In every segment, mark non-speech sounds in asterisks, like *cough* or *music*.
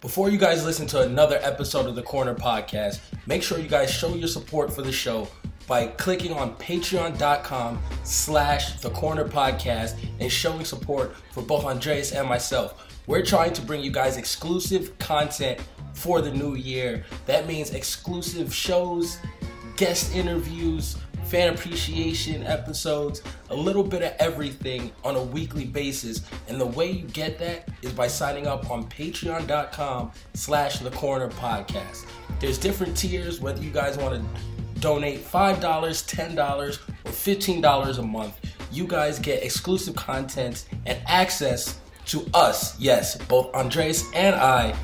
Before you guys listen to another episode of the Corner Podcast, make sure you guys show your support for the show by clicking on patreon.com slash the corner podcast and showing support for both andreas and myself. We're trying to bring you guys exclusive content for the new year. That means exclusive shows guest interviews fan appreciation episodes a little bit of everything on a weekly basis and the way you get that is by signing up on patreon.com slash the corner podcast there's different tiers whether you guys want to donate $5, $10, or $15 a month, you guys get exclusive content and access to us, yes, both Andreas and I,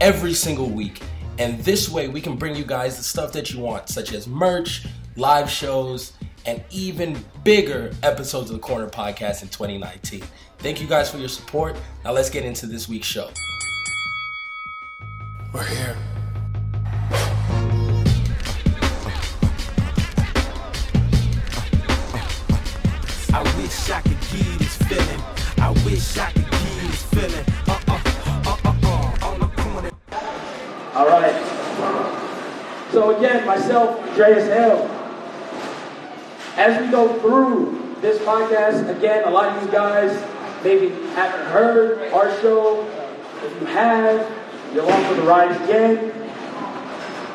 every single week. And this way, we can bring you guys the stuff that you want, such as merch, live shows, and even bigger episodes of the Corner Podcast in 2019. Thank you guys for your support. Now, let's get into this week's show. We're here. I wish I could give this feeling. I wish I could give this feeling. Uh uh uh uh uh. On the corner. All right. So again, myself, Andreas L. As we go through this podcast, again, a lot of you guys maybe haven't heard our show. If you have, you're along for the ride again.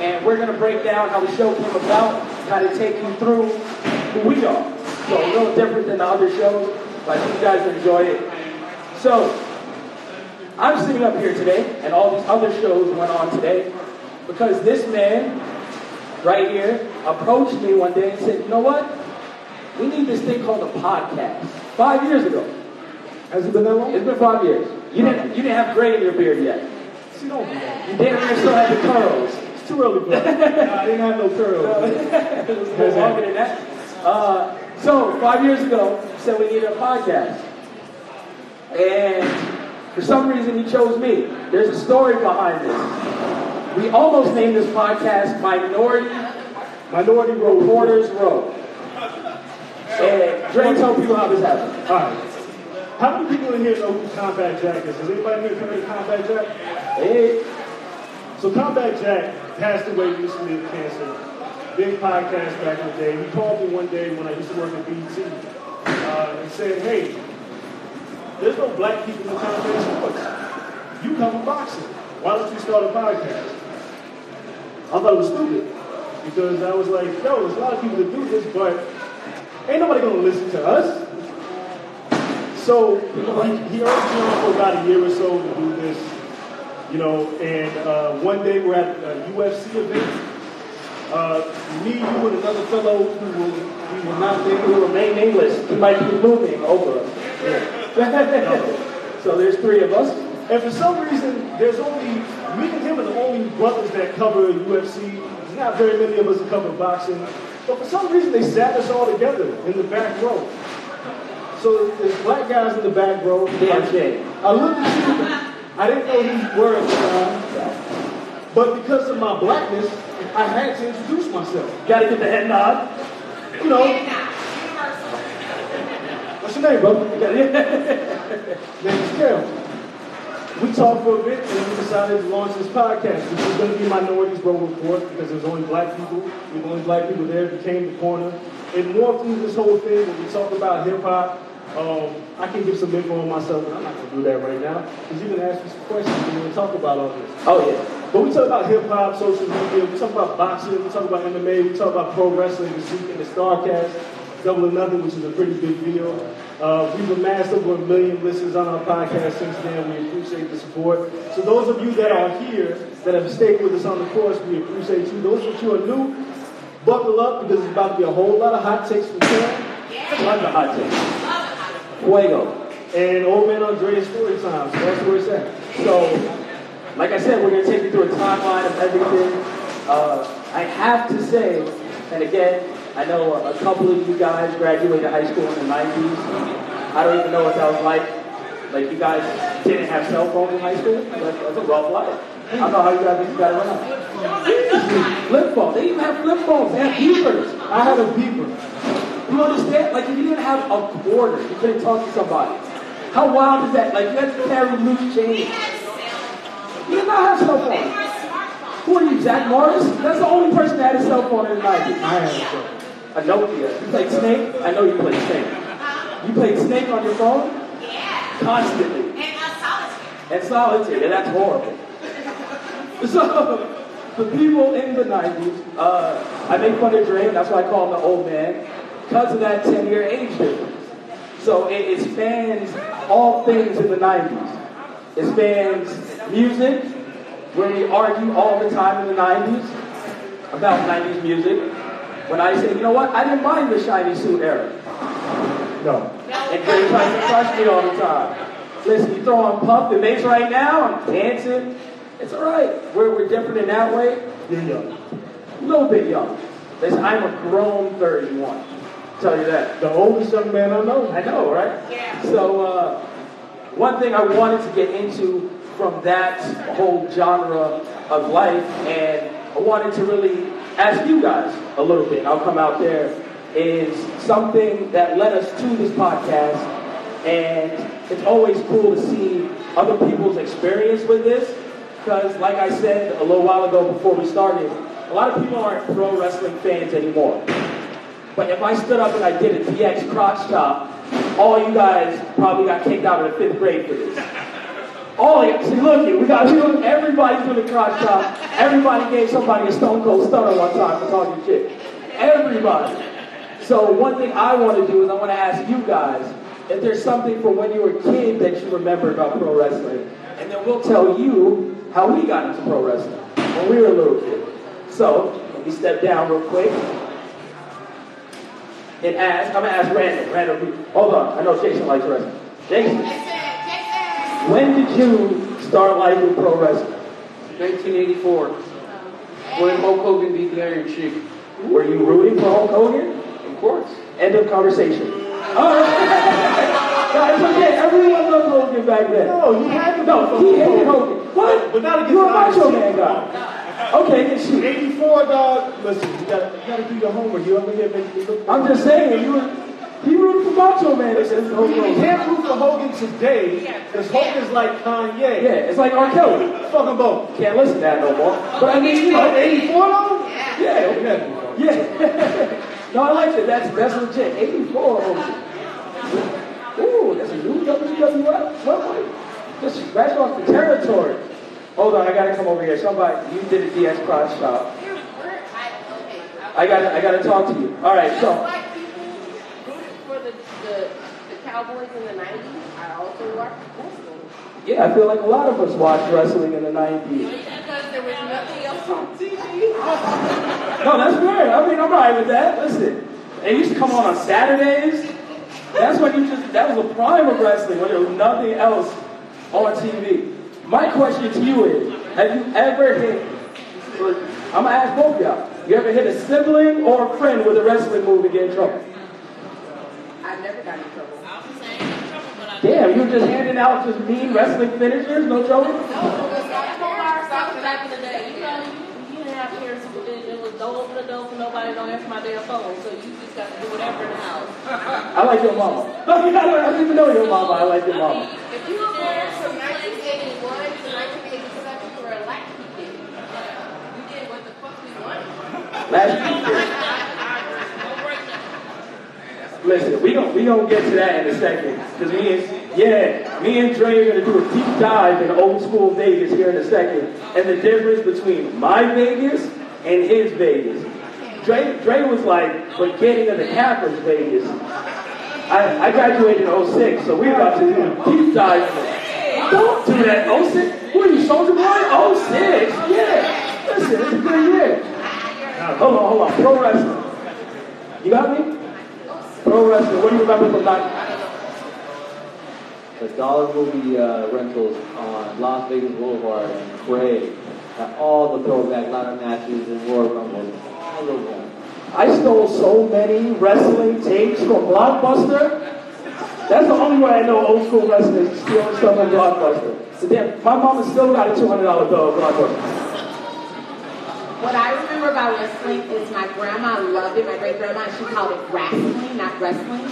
And we're gonna break down how the show came about, kind of take you through who we are. So a little different than the other shows, but I think you guys enjoy it. So I'm sitting up here today, and all these other shows went on today, because this man right here approached me one day and said, you know what? We need this thing called a podcast. Five years ago. Has it been that long? It's been five years. You didn't, you didn't have gray in your beard yet. See, don't do that. You damn near still had the curls. It's too early that. *laughs* Nah, I didn't have no curls. it was longer than that. Uh, so, five years ago, he said we needed a podcast. And for some reason, he chose me. There's a story behind this. We almost named this podcast Minority Minority Reporters Row. And Dre, tell people how this happened. All right. How many people in here know who Combat Jack is? Has anybody here heard of Combat Jack? Hey, So Combat Jack passed away recently of cancer. Big podcast back in the day. He called me one day when I used to work at BET uh, and said, hey, there's no black people in combat sports. You come from boxing. Why don't you start a podcast? I thought it was stupid because I was like, yo, there's a lot of people that do this, but ain't nobody gonna listen to us. So he, he urged me on for about a year or so to do this, you know, and uh, one day we're at a UFC event. Uh, me, you, and another fellow who will, we will not they will remain nameless. He might be looming over us. so there's three of us. And for some reason, there's only, me and him are the only brothers that cover UFC. There's not very many of us that cover boxing. But for some reason, they sat us all together in the back row. So there's black guys in the back row. Damn shame. I looked at you. I didn't know who you were at the time. But because of my blackness, I had to introduce myself. Gotta get the head nod. You know, what's your name, brother? Name is Kel. We talked for a bit and we decided to launch this podcast, which was going to be Minorities Row Report because there's only black people. We were only black people there. It became the corner. It morphed into this whole thing when we talk about hip hop. Um, I can give some info on myself, but I'm not going to do that right now because you're going to ask me some questions and we're going to talk about all this. Oh yeah. But we talk about hip hop, social media, we talk about boxing, we talk about MMA, we talk about pro wrestling, the Zeke and the Starrcast, Double or Nothing, which is a pretty big deal. Uh, we've amassed over a million listens on our podcast since then. We appreciate the support. So those of you that are here, that have stayed with us on the course, we appreciate you. Those of you who are new, buckle up because it's about to be a whole lot of hot takes from Cam. Love the hot takes. Fuego. And Old Man Andre's story time. So that's where it's at. So, like I said, we're going to take you through a timeline of everything. Uh, I have to say, and again, I know a, couple of you guys graduated high school in the 90s. I don't even know what that was like. Like, you guys didn't have cell phones in high school? That's, a rough life. I don't know how you guys guys around. Flip phones. They even have flip phones. They have beepers. I had a beeper. You understand? Like, if you didn't have a quarter, you couldn't talk to somebody. How wild is that? Like, you had to carry loose change. You did not have cell phones. Who are you, Zack Morris? That's the only person that had a cell phone in the 90s. I had a cell phone. A Nokia. You played Snake? I know you played Snake. You played Snake on your phone? Yeah. Constantly. And uh, solitaire. And solitaire. Yeah, that's horrible. *laughs* So, the people in the 90s, uh, I make fun of Dre, and that's why I call him the old man, because of that 10 year age difference. So it, it spans all things in the 90s. It spans music, where we argue all the time in the 90s about 90s music. When I say, you know what, I didn't mind the shiny suit era. No. And Dre tries to crush me all the time. Listen, you throw on Puff and Mase right now, I'm dancing. It's all right. We're, we're different in that way. You're young. A little bit young. Listen, I'm a grown 31. Tell you that. The oldest young man I know. I know, right? Yeah. So, uh, one thing I wanted to get into from that whole genre of life, and I wanted to really ask you guys a little bit. I'll come out there. Is something that led us to this podcast, and it's always cool to see other people's experience with this. Because, like I said a little while ago before we started, a lot of people aren't pro wrestling fans anymore. But if I stood up and I did a DX crotch chop, all you guys probably got kicked out of the fifth grade for this. Oh, All you see, look here, we got we got- everybody doing the crotch chop. Everybody gave somebody a stone cold stunner one time for talking shit. Everybody. So one thing I want to do is I want to ask you guys if there's something from when you were a kid that you remember about pro wrestling, and then we'll tell you how we got into pro wrestling when we were a little kid. So let me step down real quick and ask. I'm gonna ask Randall. Randall, hold on. I know Jason likes wrestling. Jason, when did you start liking pro wrestling? 1984. When Hulk Hogan beat the Iron Sheik. Were you rooting for Hulk Hogan? Of course. End of conversation. Oh. All right. *laughs* Guys, okay. Everyone loved Hogan back then. No, you had to No, he hated Hogan. What? But not against You're a the Iron macho man guy. Okay, then shoot. 84, dog. Listen, you gotta, you gotta do your homework. You over here making me look. I'm just saying, you were, he rooted for Macho Man. It's, it's Hulk You can't root for Hogan today because Hogan's like Kanye. Yeah, it's like R. Kelly. Fuck them both. Can't listen to that no more. But I mean, you know, 84 though? yeah, Okay. yeah. *laughs* no, I like it. That's that's legit. 84 Hogan. Ooh, that's a new WWF. What? what? Just scratch off the territory. Hold on, I gotta come over here. Somebody, you did a DX crotch chop. I, gotta, I gotta talk to you. All right, Just so like people rooted for the, the, the Cowboys in the 90s, I also watched wrestling. yeah, I feel like a lot of us watched wrestling in the 90s. Because there was nothing else on TV. No, that's fair. I mean, I'm right with that. Listen, They used to come on on Saturdays. That's when you just, that was a prime of wrestling when there was nothing else on TV. My question to you is, have you ever hit, I'm gonna ask both of y'all, you ever hit a sibling or a friend with a wrestling move and get in trouble? I never got in trouble. Damn, you were just handing out just mean wrestling finishers, no trouble? No, because like Omar South back in the day, you know, you, you didn't have parents who did it was don't open the door for nobody, don't answer my damn phone. So you just got to do whatever in the house. I like your mama. *laughs* I don't, even know your mama, I like your mama. If you were born from 1981 to 1987, you were a latchkey kid. We did what the fuck we wanted. Last week, Listen, we gon' we gonna get to that in a second, cause me and yeah, me and Dre are gonna do a deep dive in old school Vegas here in a second, and the difference between my Vegas and his Vegas. Dre Dre was like beginning of the Cappers Vegas. I, I graduated in 06, so we're about to do a deep dive. Don't do that. 06? What are you, Soulja Boy? 06? Yeah. Listen, it's a good year. Hold on, hold on. Pro wrestling. You got me? Pro wrestling. What do you remember from that? The Dollar Movie uh, rentals on Las Vegas Boulevard and Craig. Got all the throwback ladder matches and Royal Rumbles. All of them. I stole so many wrestling tapes from Blockbuster. That's the only way I know old school wrestling is stealing stuff from Blockbuster. So damn, my mama still got a $200 bill at Blockbuster. What I remember about wrestling is my grandma loved it. My great grandma, she called it wrestling, not wrestling.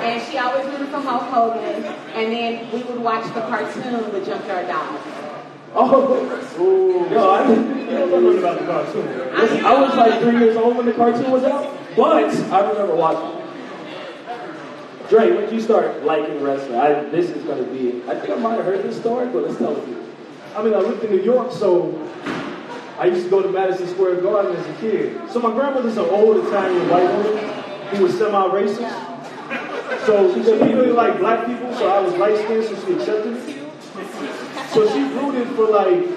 And she always rooted for Hulk Hogan. And then we would watch the cartoon, The Junkyard Dog. Oh, yo, I didn't You don't know about the cartoon. Listen, I was like three years old when the cartoon was out, but I remember watching. it. Dre, when did you start liking wrestling? I, this is gonna be. I think I might have heard this story, but let's tell it to you. I mean, I lived in New York, so I used to go to Madison Square Garden as a kid. So my grandmother's an old Italian white woman who was semi-racist. So she didn't really like black people, so I was light-skinned, so she accepted it. So she rooted for like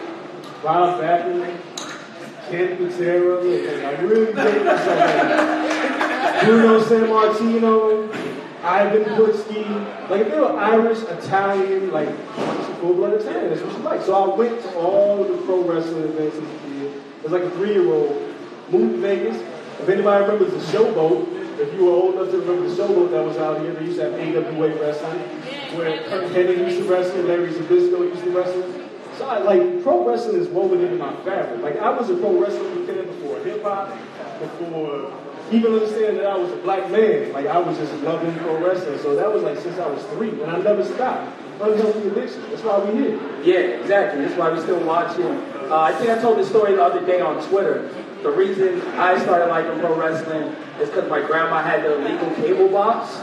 Bob Backlund, Ken Patera, and I really dated like Bruno Sammartino, Ivan Putski. Like if they were Irish, Italian, like full-blooded Italian, that's what she liked. So I went to all the pro wrestling events as a kid. As like a three-year-old, moved to Vegas. If anybody remembers the Showboat, if you were old enough to remember the Showboat that was out here, they used to have AWA wrestling, where Curt Hennig used to wrestle, Larry Zbyszko used to wrestle. So I, like pro wrestling is woven into my fabric. Like I was a pro wrestling fan before hip hop, before even understanding that I was a black man. Like I was just loving pro wrestling. So that was like since I was three, and I never stopped. Unhealthy addiction. That's why we here. Yeah, exactly. That's why we're still watching. Uh, I think I told this story the other day on Twitter. The reason I started liking pro wrestling is because my grandma had the illegal cable box,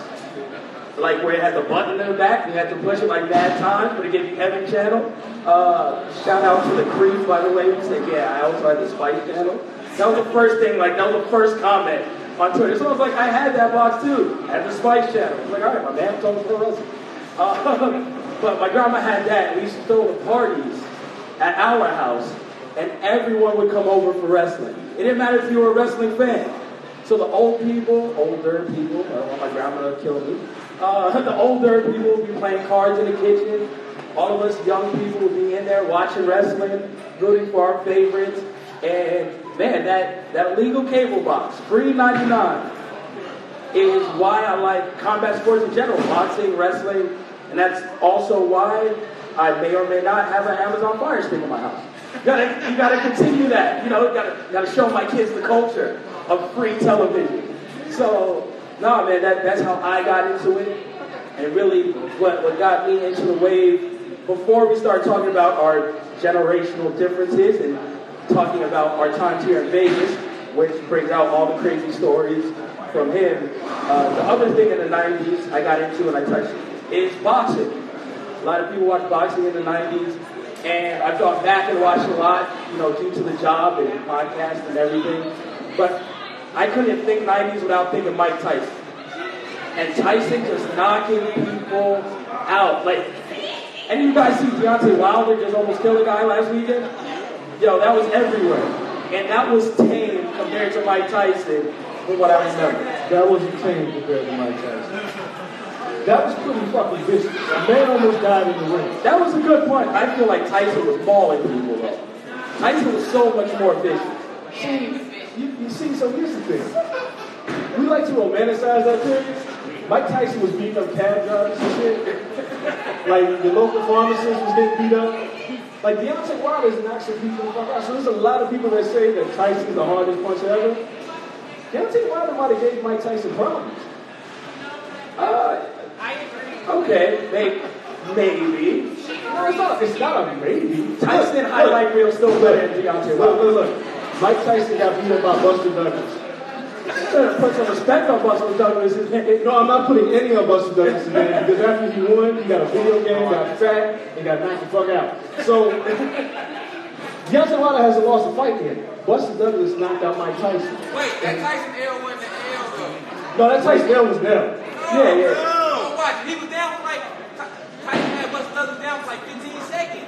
like where it had the button in the back. and You had to push it like bad times, but it gave you Heaven Channel. Uh, shout out to the Creep, by the way, who said, yeah, I also had the Spice Channel. That was the first thing, like, that was the first comment on Twitter. So I was like, I had that box too. I had the Spice Channel. I was like, all right, my man told me pro wrestling. Uh, *laughs* but my grandma had that. We used to throw the parties at our house, and everyone would come over for wrestling. It didn't matter if you were a wrestling fan. So the old people, older people, uh, well, my grandma killed me. Uh, *laughs* the older people would be playing cards in the kitchen. All of us young people would be in there watching wrestling, rooting for our favorites. And man, that, that legal cable box, free 99, is why I like combat sports in general, boxing, wrestling, and that's also why I may or may not have an Amazon Fire Stick in my house. You gotta, you gotta continue that. You know, you gotta, you gotta show my kids the culture of free television. So, no, man, that, that's how I got into it. And really, what, what got me into the wave before we start talking about our generational differences and talking about our times here in Vegas, which brings out all the crazy stories from him. Uh, the other thing in the 90s I got into and I touched is boxing. A lot of people watch boxing in the 90s, and I've gone back and watched a lot, you know, due to the job and podcast and everything. But I couldn't think 90s without thinking Mike Tyson. And Tyson just knocking people out. Like, and you guys see Deontay Wilder just almost kill a guy last weekend? Yo, that was everywhere. And that was tame compared to Mike Tyson from what I remember. That wasn't tame compared to Mike Tyson. That was pretty fucking vicious. A man almost died in the ring. That was a good point. I feel like Tyson was mauling people though. Tyson was so much more vicious. See, you, you see, so here's the thing. We like to romanticize that period. Mike Tyson was beating up cab drivers and shit. Like the local pharmacist was getting beat up. Like Deontay Wilder's knocks some people the fuck out. So there's a lot of people that say that Tyson's the hardest puncher ever. Deontay Wilder might have gave Mike Tyson problems. Uh, okay, maybe. maybe. No, it's not. It's not a maybe. Tyson Look, highlight reel still better than Deontay Look, look, look. Mike Tyson got beat up by Buster Douglas. Better put some respect on Buster Douglas. No, I'm not putting any on Buster Douglas in there because after he won, he got a video game, got fat, and got knocked the fuck out. So, Deontay Wilder hasn't lost a fight yet. Buster Douglas knocked out Mike Tyson. Wait, that Tyson L wasn't the L though. No, that Tyson L was down. Oh, yeah, yeah. No, watch, he was down for like, Tyson had Buster Douglas down for like 15 seconds.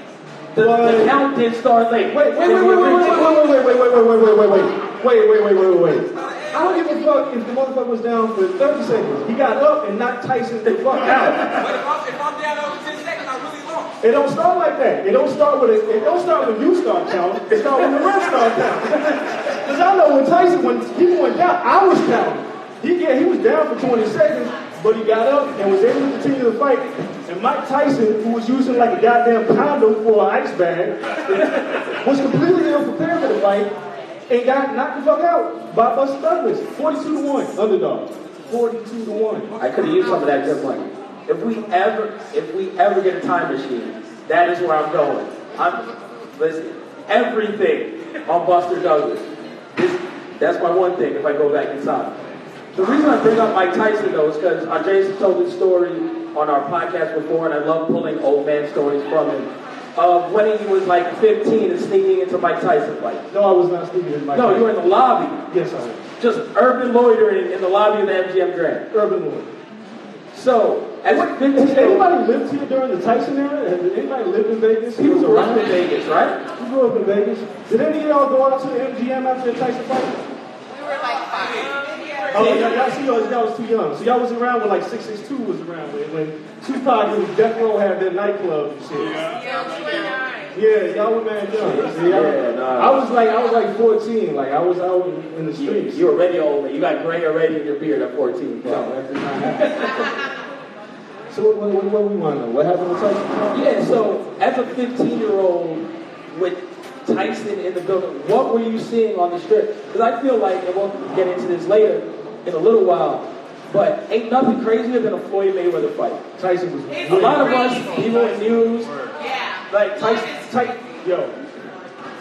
The, the count did start late. Wait, wait, wait, wait, wait, wait, wait, wait, wait, wait, wait, wait, wait, wait, wait, wait, wait, wait, wait. Wait. I don't give a fuck if the motherfucker was down for 30 seconds. He got up and knocked Tyson the fuck out. But if I'm, if I'm down over 10 seconds, I really lost. It don't start like that. It don't start with a, it don't start when you start counting. It start when the rest start counting. Because I know when Tyson, when he went down, I was counting. He get, he was down for 20 seconds, but he got up and was able to continue the fight. And Mike Tyson, who was using like a goddamn condom for an ice bag, *laughs* was completely unprepared for the fight and got knocked the fuck out by Buster Douglas. 42 to 1, underdog. 42 to 1. I could have used some of that money. If we ever, if we ever get a time machine, that is where I'm going. I'm listen, everything on Buster Douglas. This, that's my one thing. If I go back in time, the reason I bring up Mike Tyson though is because Andreas uh, has told this story on our podcast before, and I love pulling old man stories from him. Of when he was like 15 and sneaking into Mike Tyson fight. No, I was not speaking in Mike No, Tyson. you were in the lobby, Yes, I was. just urban loitering in the lobby of the MGM Grand. Urban loitering. So, as a 15 Has anybody lived here during the Tyson era? Has anybody lived in Vegas? people Was grew up around in Vegas, right? You grew up in Vegas. Did any of y'all go out to the MGM after the Tyson fight? We were like five. Oh, y'all, y'all, see, y'all, y'all was too young. So y'all was around when like 662 was around when, when Tupac and Death Row had their nightclub and shit. Yeah, we were nine. Yeah, y'all were mad young. See, I, Yeah, nah. I was like, I was like 14. Like I was out in the streets. you were already old, man. You got gray already in your beard at 14. No, that did not happen. So what, what, what, what we want to know? What happened with Tyson? Yeah, so as a 15 year old with Tyson in the building, what were you seeing on the strip? Because I feel like, and we'll get into this later in a little while, but ain't nothing crazier than a Floyd Mayweather fight. Tyson was It's A lot of us, people in news, Yeah. like Tyson, Tyson, Yo.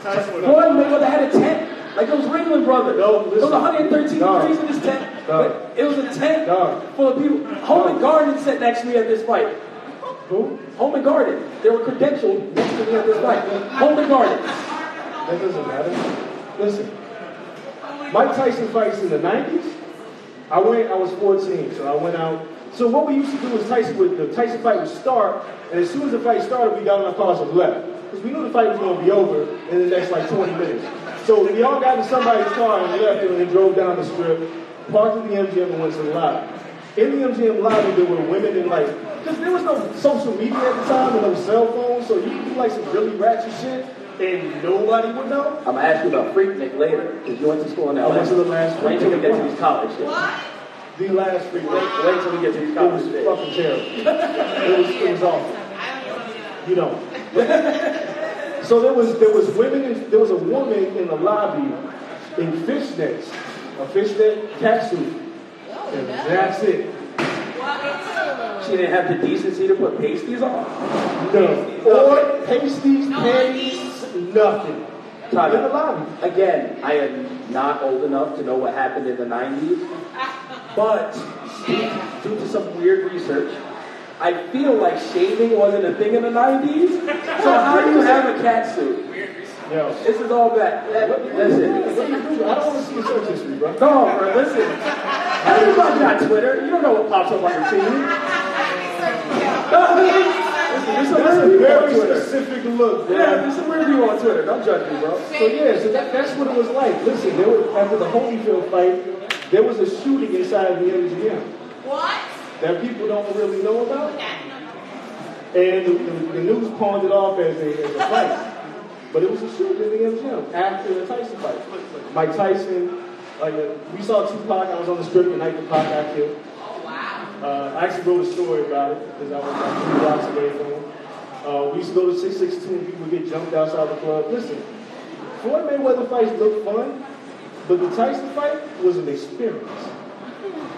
Tyson went up. Floyd Mayweather had a tent. Like it was Ringling Brothers. No, it was 113 Dog. degrees in this tent. Dog. But it was a tent Dog. full of people. Home and Garden sat next to me at this fight. Who? Home and Garden. They were credentialed next to me at this fight. Home and Garden. That doesn't matter. Listen, Mike Tyson fights in the 90s. I went, I was 14, so I went out. So what we used to do was Tyson would, the Tyson fight would start, and as soon as the fight started, we got on our cars and left. Because we knew the fight was going to be over in the next like 20 minutes. So we all got in somebody's car and left and then drove down the strip, parked in the MGM and went to the lobby. In the MGM lobby, there were women in like, because there was no social media at the time and no cell phones, so you could do like some really ratchet shit and nobody would know. I'm gonna ask you about Freaknik later, because you went to school in LA. I went to the last Wait till we get to these college shit. The last free Wait, wait till we get to these It was fucking terrible. *laughs* It was, it was awful. You don't. *laughs* so there was there was women in, there was a woman in the lobby in fishnets, a fishnet catsuit. And that's it. She didn't have the decency to put pasties on. No. Or pasties, panties, nothing. Time In the lobby. Again, I am not old enough to know what happened in the 90s, but due to some weird research, I feel like shaving wasn't a thing in the 90s. So how do you have a cat suit? Yo. This is all bad. Listen. What do you do? I don't want to see your search history, bro. No, bro, listen. Everybody got Twitter. You don't know what pops up on your team. Listen, there's some That's a weird people very specific look, bro. Yeah, there's some weird people on Twitter. Don't judge me, bro. So yeah, so that, that's what it was like. Listen, they were after the Holyfield fight, There was a shooting inside the MGM What? that people don't really know about. And the, the, the news pawned it off as a, as a fight. But it was a shooting in the MGM after the Tyson fight. Mike Tyson, like uh, we saw Tupac, I was on the strip the night Tupac got killed. Uh, I actually wrote a story about it because I was like two blocks away from him. Uh, we used to go to 662 and people would get jumped outside the club. Listen, Floyd Mayweather fights look fun, but the Tyson fight was an experience.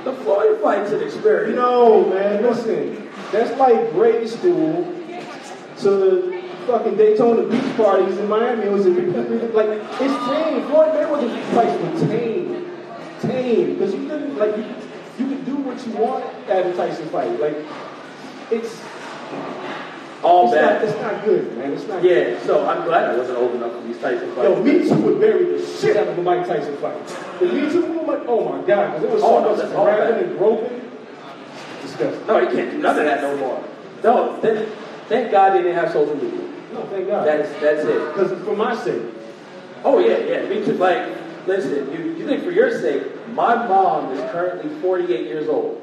The Floyd fight's an experience. No, man, listen. That's like grade school to fucking Daytona beach parties in Miami. It was a, like it's tame. Floyd Mayweather fights were tame, tame because you couldn't like you, you could do what you want at a Tyson fight. Like it's All it's bad. not, it's not good, man. It's not. Yeah, so I'm glad I wasn't old enough for these Tyson fights. Yo, Me Too would bury the shit out of the Mike Tyson fight. The Me Too movement, oh my god, because it was so much grabbing and groping. Disgusting. No, you can't do none of that no more. No, then, thank God they didn't have social media. No, thank God. That's that's it. Because for my sake. Oh yeah, yeah. Me too. Like, listen, you, you think for your sake, my mom is currently 48 years old.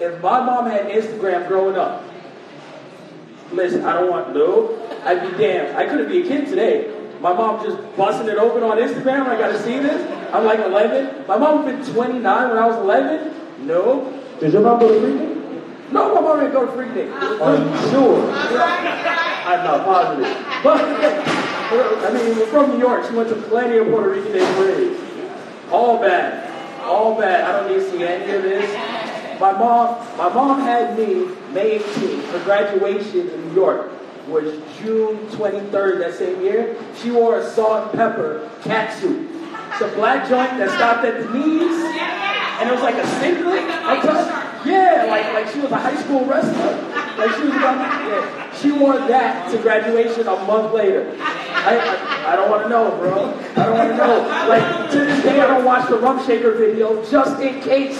If my mom had Instagram growing up, listen, I don't want no. I'd be damned. I couldn't be a kid today. My mom just busting it open on Instagram. I gotta see this. I'm like 11. My mom been 29 when I was 11. No. Did your mom go to Freaknik? No, my mom didn't go to Freaknik. Are you sure? I'm not positive. But, I mean, we're from New York. She went to plenty of Puerto Rican day parades. All bad. All bad. I don't need to see any of this. My mom, my mom had me May 18th. Her graduation in New York was June 23rd that same year. She wore a salt and pepper cat suit. It's a black joint that stopped at the knees. And it was like a singlet. Yeah, like like she was a high school wrestler. Like she was about yeah. She wore that to graduation a month later. I, I, I don't want to know, bro. I don't want to know. Like to this day, I don't watch the Rump Shaker video just in case.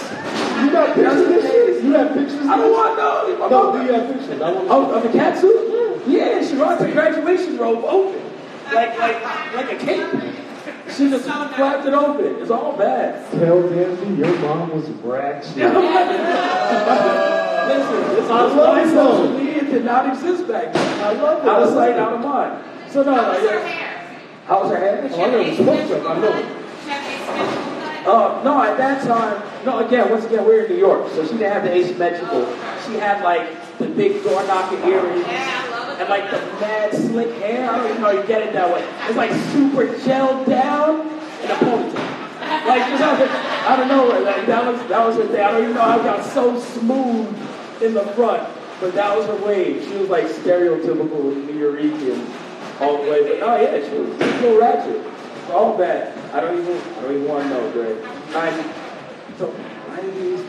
You got pictures of this shit? You have pictures? I don't want to know. No, do you have pictures? I want Oh, of the cat suit? Yeah, she brought the graduation robe open. Like like like a cape. She just flapped it open. It's all bad. Tell Danzy your mom was ratchet. *laughs* Listen, this I love why it, social media did not exist back then. I love it. Out of sight, out of mind. So no, like, how was her hair? Oh, I know the sports stuff. I know. Uh, no, at that time, no, again, once again, we're in New York, so she didn't have the asymmetrical. She had like the big door knocking earrings and like the mad slick hair. I don't even know how you get it that way. It's like super gelled down in a ponytail. Like just out of, out of nowhere, like that was that was her thing. I don't even know how it got so smooth in the front, but that was her wave. She was like stereotypical New Yorkian all the way. But no, yeah, she was, little ratchet. All bad. I don't even I don't even want to know, Dre. 90, so 90s.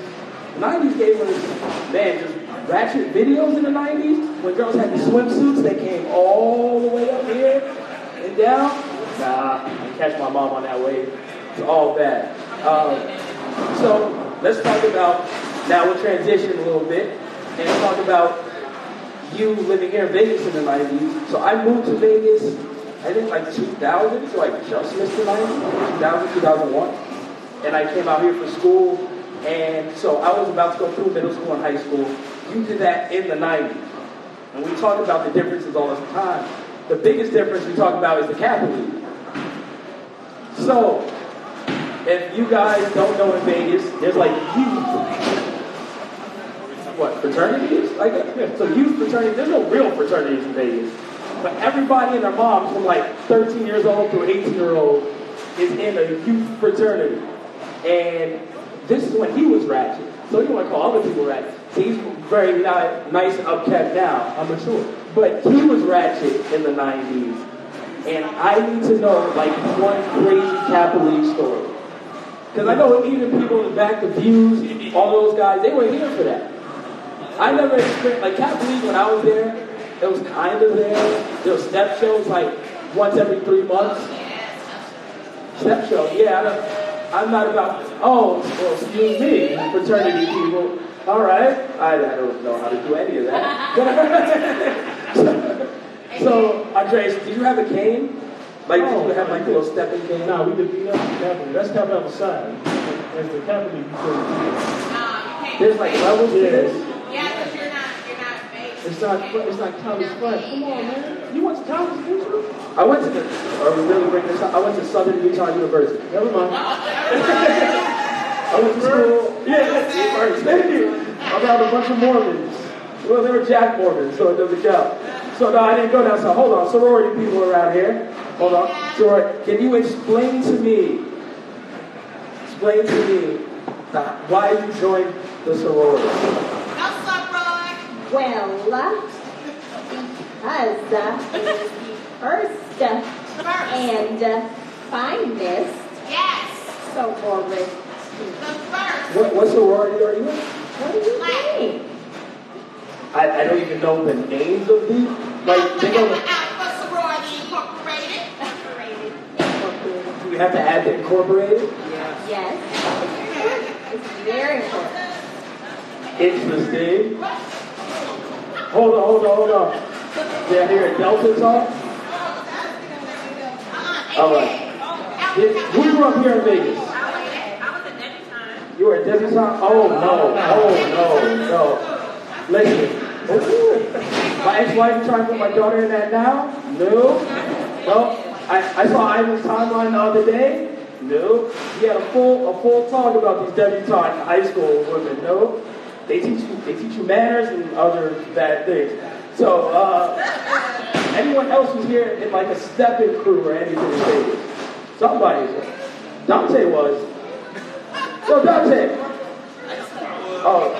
90s gave us man just ratchet videos in the 90s when girls had the swimsuits that came all the way up here and down. Nah, I catch my mom on that wave. It's all bad. Um, so let's talk about now we'll transition a little bit and talk about you living here in Vegas in the 90s. So I moved to Vegas, I think like 2000, so I just missed the 90s, 2000, 2001. And I came out here for school, and so I was about to go through middle school and high school. You did that in the 90s. And we talk about the differences all the time. The biggest difference we talk about is the Capital. So, if you guys don't know in Vegas, there's like youth what, fraternities? Like, so youth fraternity, there's no real fraternities in Vegas. But everybody and their moms from like 13 years old to 18 year old is in a youth fraternity. And this is when he was ratchet. So you want to call other people ratchet. He's very ni- nice and upkept now. I'm. But he was ratchet in the 90s. And I need to know like one crazy League story. Because I know even people in the back, the views, all those guys, they were here for that. I never experienced, like Kappa League when I was there, it was kind of there. There were step shows like once every three months. Step show, yeah, I don't, I'm not about, oh, well, excuse me, fraternity people. All right, I, I don't know how to do any of that. *laughs* so, Andreas, do you have a cane? Like, did you have like a little stepping game? Nah, we did beat up the Catholic. That's Catholic outside. As the Catholic, you couldn't. Uh, There's like levels to this? Yeah, because you're not, you're not based. It's not, it's not college flag. Come on, man. You went to college, didn't you? I went to the, are we really breaking this up? I went to Southern Utah University. Never mind. *laughs* I went to school. Yeah, that's first. Thank you. I'm around a bunch of Mormons. Well, they were Jack Mormons, so it doesn't count. So no, I didn't go down. So hold on, sorority people around here. Hold on, sorority. Can you explain to me? Explain to me uh, why you joined the sorority. Well, because uh, it is the first and finest sorority. What, what sorority are you in? What do you think? I, I don't even know the names of these. Like they go. Do we have to add the incorporated? Yes. It's very important. Interesting. Hold on, hold on, hold on. Did I hear a Delta talk? All right. Who grew up here in Vegas? You were a debutante? Oh no, oh no, no. Listen. *laughs* My ex-wife trying to put my daughter in that now? No. No. I, I saw Ivan's timeline the other day. No. He had a full a full talk about these debutante high school women. No. They teach you they teach you manners and other bad things. So uh, anyone else who's here in like a stepping crew or anything in Vegas? Somebody's Dante was. So Dante. Oh,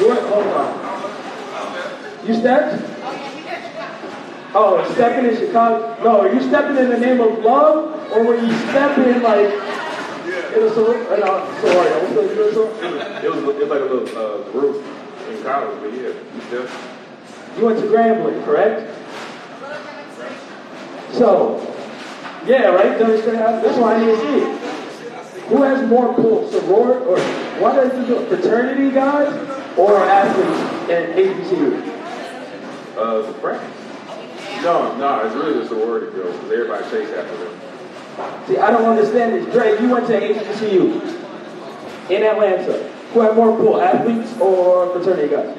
you went hold on. You stepped? Oh, stepping in Chicago? No, are you stepping in the name of love, or were you stepping like in a sorority? In a sorority? What's the you doing sorority? It was, it was like a little uh, group in college, but yeah, yeah. You went to Grambling, correct? So, yeah, right? That's why I need to see. Who has more pull, sorority, or what does it do? Fraternity guys or athletes and HBCU? Uh, the friends. No, no, it's really the sorority girls, because everybody chase after them. See, I don't understand this. Dre, you went to HBCU in Atlanta. Who had more pull, athletes or fraternity guys?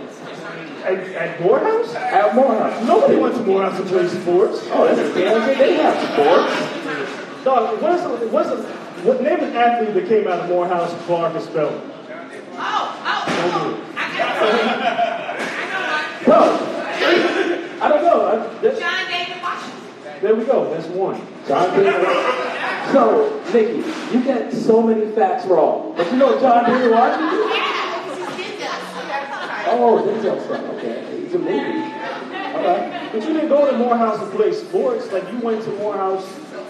At, at Morehouse? At Morehouse. Nobody went to Morehouse to play sports. Oh, that's a damn thing. They have sports. Dog, what's the, what's the, what name an athlete that came out of Morehouse bar for spelling? Oh, oh, oh, Bro, *laughs* I don't know. I, John David Washington. There we go. That's one. John David. So, Nikki, you get so many facts wrong. But you know John David Washington? Oh, Denzel stuff. Okay, he's a movie. Okay. But you didn't go to Morehouse to play sports. Like you went to Morehouse,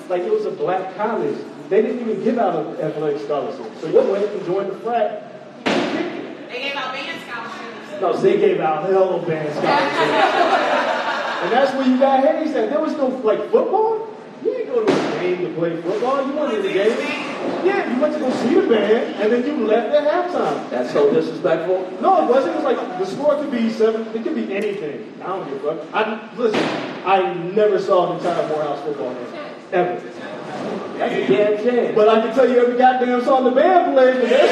like it was a black college. They didn't even give out an athletic scholarship. So you went and joined the frat. They gave out band scholarships. No, they gave out hell of band scholarships. And that's where you got Hayes at. There was no like football. You didn't go to a game to play football. You went to the game. Yeah, you went to go see the band, and then you left at halftime. That's so disrespectful. No, it wasn't. It was like the score could be seven. It could be anything. I don't give a fuck. I listen. I never saw an entire Morehouse football game ever. That's a damn shame. But I can tell you every goddamn song the band played. But that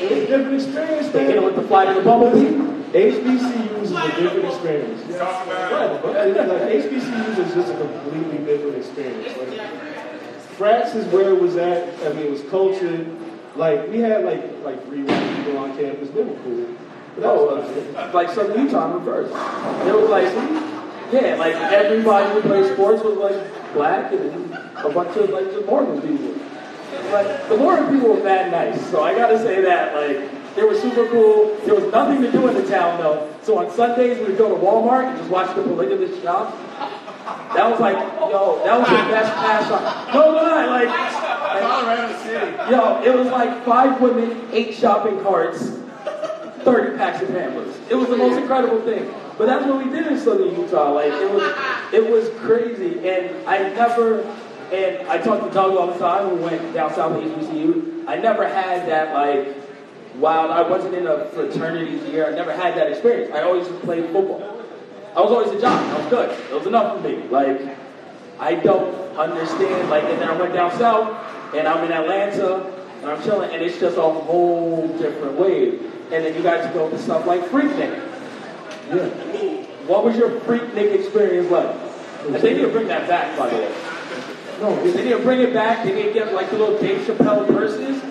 shit was It was a different experience, They hit it with the flight of the bumblebee. HBCUs is a different experience. Right, but like, HBCUs is just a completely different experience. Like, frats is where it was at. I mean, it was cultured. Like we had like like three white people on campus. They were cool. But that Oh, was about it. uh, like some Utah reverse. There was like, yeah, like everybody who played sports was like black and a bunch of like just Mormon people. But the Mormon people were that nice, so I gotta say that like they were super cool. There was nothing to do in the town though. So on Sundays we would go to Walmart and just watch the polygamous shop. That was like, yo, that was the best pastime. No lie, like, like yo, it was like five women, eight shopping carts, 30 packs of Pampers. It was the most incredible thing. But that's what we did in Southern Utah. Like it was, it was crazy. And I never, and I talked to Doug all the time. We went down south to HBCU. I never had that like, while I wasn't in a fraternity year, I never had that experience. I always just played football. I was always a jock. I was good. It was enough for me. Like, I don't understand. Like, and then I went down south, and I'm in Atlanta, and I'm chilling, and it's just a whole different wave. And then you guys go to stuff like Freaknik. Yeah. What was your Freaknik experience like? And they need to bring that back, by the way. No, They need to bring it back. They need to get like the little Dave Chappelle purses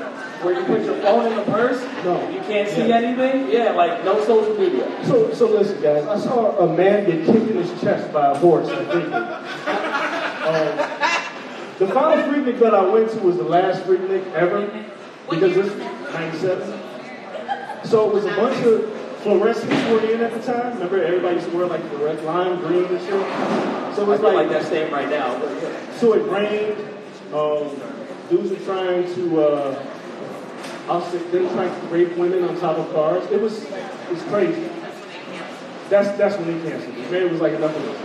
where you put your phone in the purse. No. You can't see Yeah. anything. Yeah, like no social media. So, so listen, guys. I saw a man get kicked in his chest by a horse. I think. *laughs* Um, the final Freaknik that I went to was the last Freaknik ever because this was '97. So it was a bunch of fluorescents were in at the time. Remember, everybody used to wear like fluorescent lime green and shit. So it I was feel like like that's staying right now. But yeah. So it rained. Um, dudes were trying to, uh, I'll say, were trying to rape women on top of cars. It was, it was crazy. That's that's when they canceled it. It was like enough of this.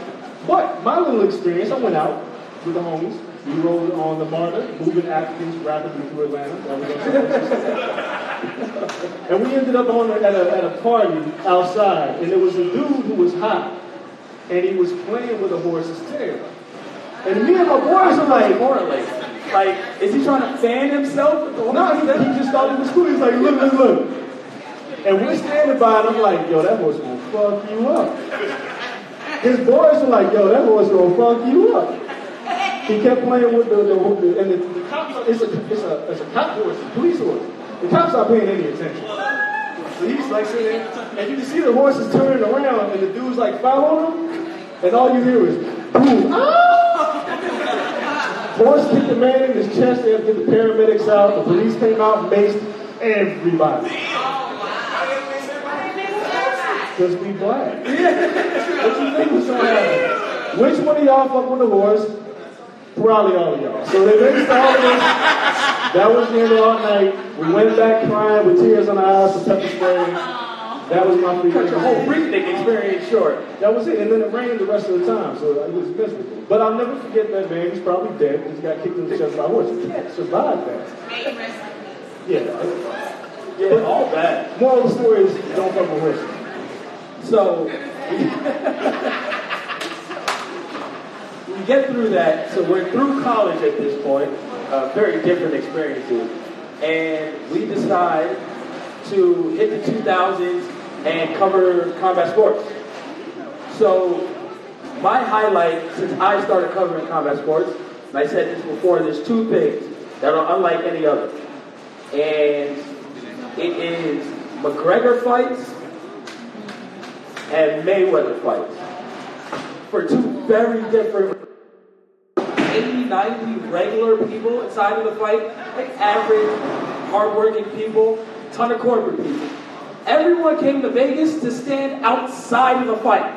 But my little experience, I went out with the homies. We rode on the MARTA, moving Africans rapidly through Atlanta. *laughs* And we ended up on at, a, at a party outside, and there was a dude who was hot, and he was playing with a horse's tail. And me and my boys are like. Like, is he trying to fan himself? no, he, he just started it was cool. He's like, look, look, look. And we're standing by, and I'm like, yo, that horse gonna fuck you up. His boys are like, yo, that horse gonna fuck you up. He kept playing with the, the, the and the, the cops, it's a, it's a, it's a cop horse, a police horse. The cops aren't paying any attention. So he's like sitting there, and you can see the horses turning around, and the dude's like following him, and all you hear is, boom, ah! Horse kicked the man in his chest, they had to get the paramedics out, the police came out and maced everybody. Because we black. what you think was gonna happen? Which one of y'all fuck with the horse? Probably all of y'all. So they raised all of us. That was the end of our night. We went back crying with tears on our eyes and pepper spray. That was my free Cut your whole Freaknik experience short. That was it. And then it rained the rest of the time, so it was miserable. But I'll never forget that man. He's probably dead because he got kicked in the chest by a horse. You can't survive that. Yeah. Yeah, all bad. Moral of the story is don't fuck with horses. So *laughs* we get through that. So we're through college at this point. Uh, very different experiences, and we decide to hit the 2000s and cover combat sports. So my highlight, since I started covering combat sports, and I said this before, there's two things that are unlike any other, and it is McGregor fights and Mayweather fights for two very different 80, 90 regular people inside of the fight, like average, hardworking people, ton of corporate people. Everyone came to Vegas to stand outside of the fight.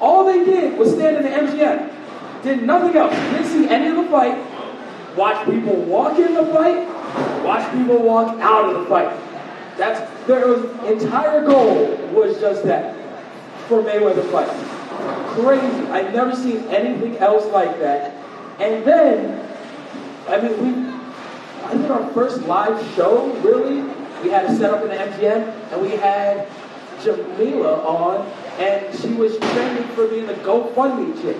All they did was stand in the MGM. Did nothing else. Didn't see any of the fight. Watch people walk in the fight. Watch people walk out of the fight. That's their entire goal was just that for Mayweather fight. Crazy. I've never seen anything else like that. And then, I mean, we, I think our first live show, really. We had it set up in the MGM, and we had Jamila on, and she was trending for being the GoFundMe chick.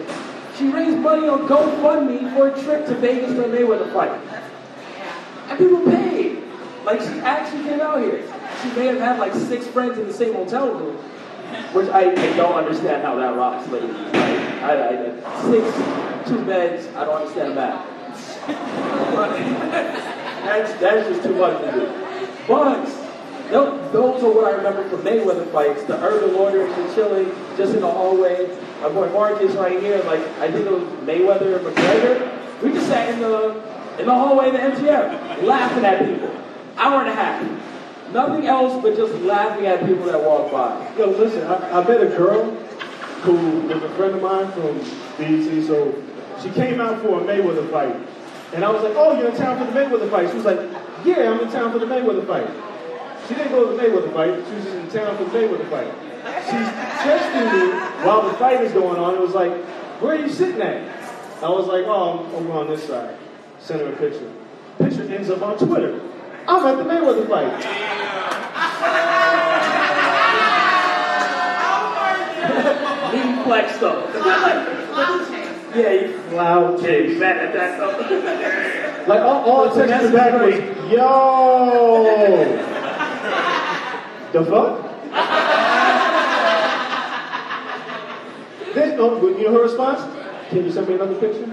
She raised money on GoFundMe for a trip to Vegas for a Mayweather fight. And people paid. Like, she actually came out here. She may have had like six friends in the same hotel room, which I, I don't understand how that rocks, ladies. Like, I, I, six, two beds, I don't understand that. *laughs* that's, that's just too much to do. But those are what I remember from Mayweather fights. The urban loitering and chilling just in the hallway. My boy Marcus right here, like I think it was Mayweather and McGregor. We just sat in the in the hallway of the MGM, laughing at people. Hour and a half. Nothing else but just laughing at people that walk by. Yo, listen, I, I met a girl who was a friend of mine from BET, so she came out for a Mayweather fight. And I was like, oh, you're in town for the Mayweather fight? She was like, yeah, I'm in town for the Mayweather fight. She didn't go to the Mayweather fight, she was just in town for the Mayweather fight. She's texting me while the fight is going on. It was like, where are you sitting at? I was like, oh, I'm, I'm on this side. Send her a picture. Picture ends up on Twitter. I'm at the Mayweather fight. *laughs* He flexed up. *laughs* Yeah, you Cloud yeah, chase. you mad at that. *laughs* Like all, all I That's back was, great. yo. the fuck? then, oh, you know her response? Can you send me another picture?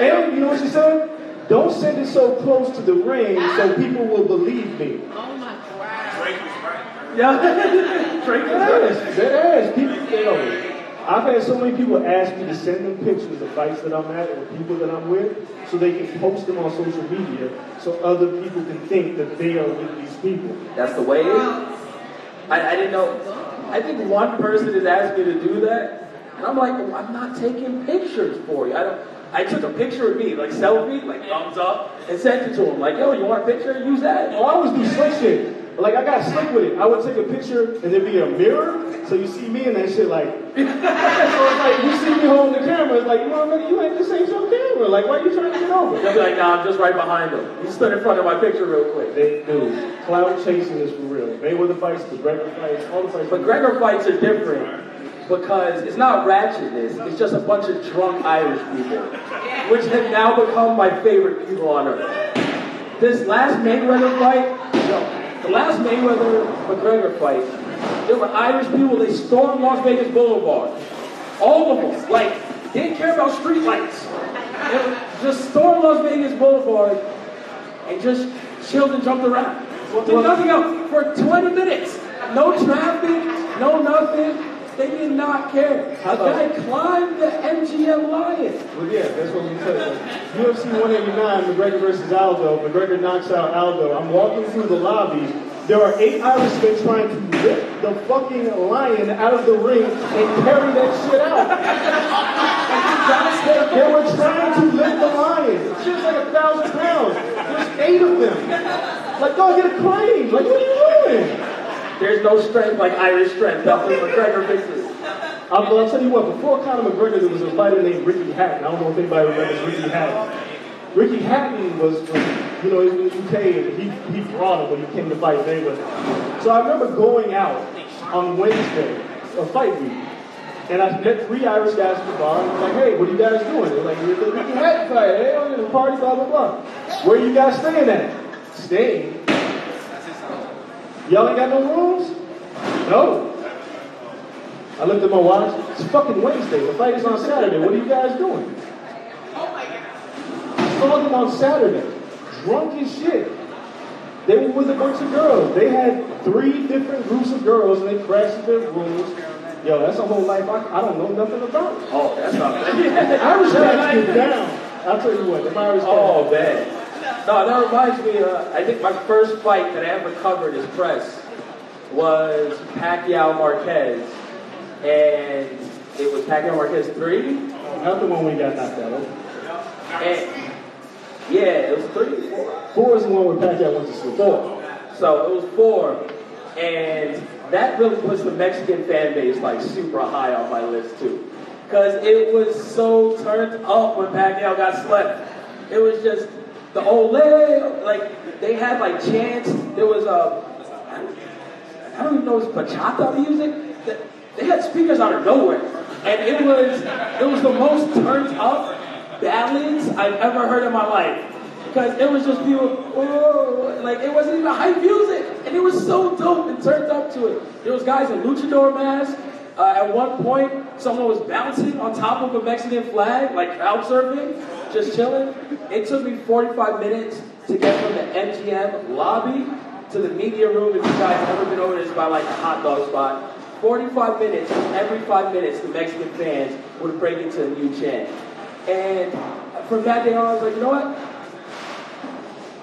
And you know what she said? Don't send it so close to the ring so people will believe me. Oh my god. Yeah, *laughs* Drake is That right. is, that is. People, you know, I've had so many people ask me to send them pictures of fights that I'm at or people that I'm with so they can post them on social media so other people can think that they are with these people. That's the way it is. I, I didn't know. I think one person has asked me to do that, and I'm like, well, I'm not taking pictures for you. I don't. I took a picture of me, like selfie, like thumbs up, and sent it to him. Like, yo, you want a picture? Use that. Oh, I always do slick shit. Like I got slick with it. I would take a picture and there'd be a mirror, so you see me and that shit like. *laughs* so it's like you see me holding the camera. It's like you already you ain't this ain't your camera. Like why are you trying to get over? They'll be like, nah, I'm just right behind him. He stood in front of my picture real quick. They do. Cloud chasing is for real. Mayweather fights, McGregor fights, all the fights. But Gregor fights are different because it's not ratchetness, it's just a bunch of drunk Irish people, which have now become my favorite people on earth. This last Mayweather fight, no, the last Mayweather McGregor fight, there were Irish people, they stormed Las Vegas Boulevard. All of them, like, didn't care about street lights. They just stormed Las Vegas Boulevard and just chilled and jumped around. Did nothing else for 20 minutes. No traffic, no nothing. They did not care. A guy climbed the MGM Lion. Well, yeah, that's what we said. UFC 189, McGregor versus Aldo. McGregor knocks out Aldo. I'm walking through the lobby. There are eight Irishmen trying to lift the fucking lion out of the ring and carry that shit out. *laughs* They were trying to lift the lion. The shit's like a thousand pounds. There's eight of them. Like, go get a crane. Like, what are you doing? There's no strength like Irish strength. That's what McGregor fixes. I'll, I'll tell you what, before Conor McGregor, there was a fighter named Ricky Hatton. I don't know if anybody remembers Ricky Hatton. Ricky Hatton was, was you know, he was in the UK and he, he brought him when he came to fight Mayweather. So I remember going out on Wednesday, a fight week, and I met three Irish guys at the bar and I was like, hey, what are you guys doing? They're like, we're the Ricky Hatton fight, hey, we're gonna party, blah, blah, blah. Where are you guys staying at? Staying. Y'all ain't got no rooms? No. I looked at my watch. It's fucking Wednesday. The fight is on Saturday. What are you guys doing? Oh my God. I saw them on Saturday. Drunk as shit. They were with a bunch of girls. They had three different groups of girls and they crashed their rooms. Yo, that's a whole life I, I don't know nothing about. Oh, that's not bad. *laughs* Irish cats get *laughs* down. I'll tell you what, the Irish cats. Oh, man. No, that reminds me, uh, I think my first fight that I ever covered as press was Pacquiao Marquez. And it was Pacquiao Marquez 3. Not the one we got knocked out. And yeah, it was three, four. Four is the one where Pacquiao went to sleep. Four. So it was four. And that really puts the Mexican fan base like super high on my list too. Because it was so turned up when Pacquiao got slept. It was just the ole, like they had like chants. There was a, I don't even know if it's bachata music. They- They had speakers out of nowhere. And it was, it was the most turned up ballads I've ever heard in my life. Because it was just people, whoa, like it wasn't even hype music. And it was so dope and turned up to it. There was guys in luchador masks. Uh, at one point, someone was bouncing on top of a Mexican flag, like crowd surfing, just chilling. It took me 45 minutes to get from the MGM lobby to the media room. If you guys have ever been over this by like a hot dog spot, 45 minutes, every five minutes, the Mexican fans would break into a new chant. And from that day on, I was like, you know what?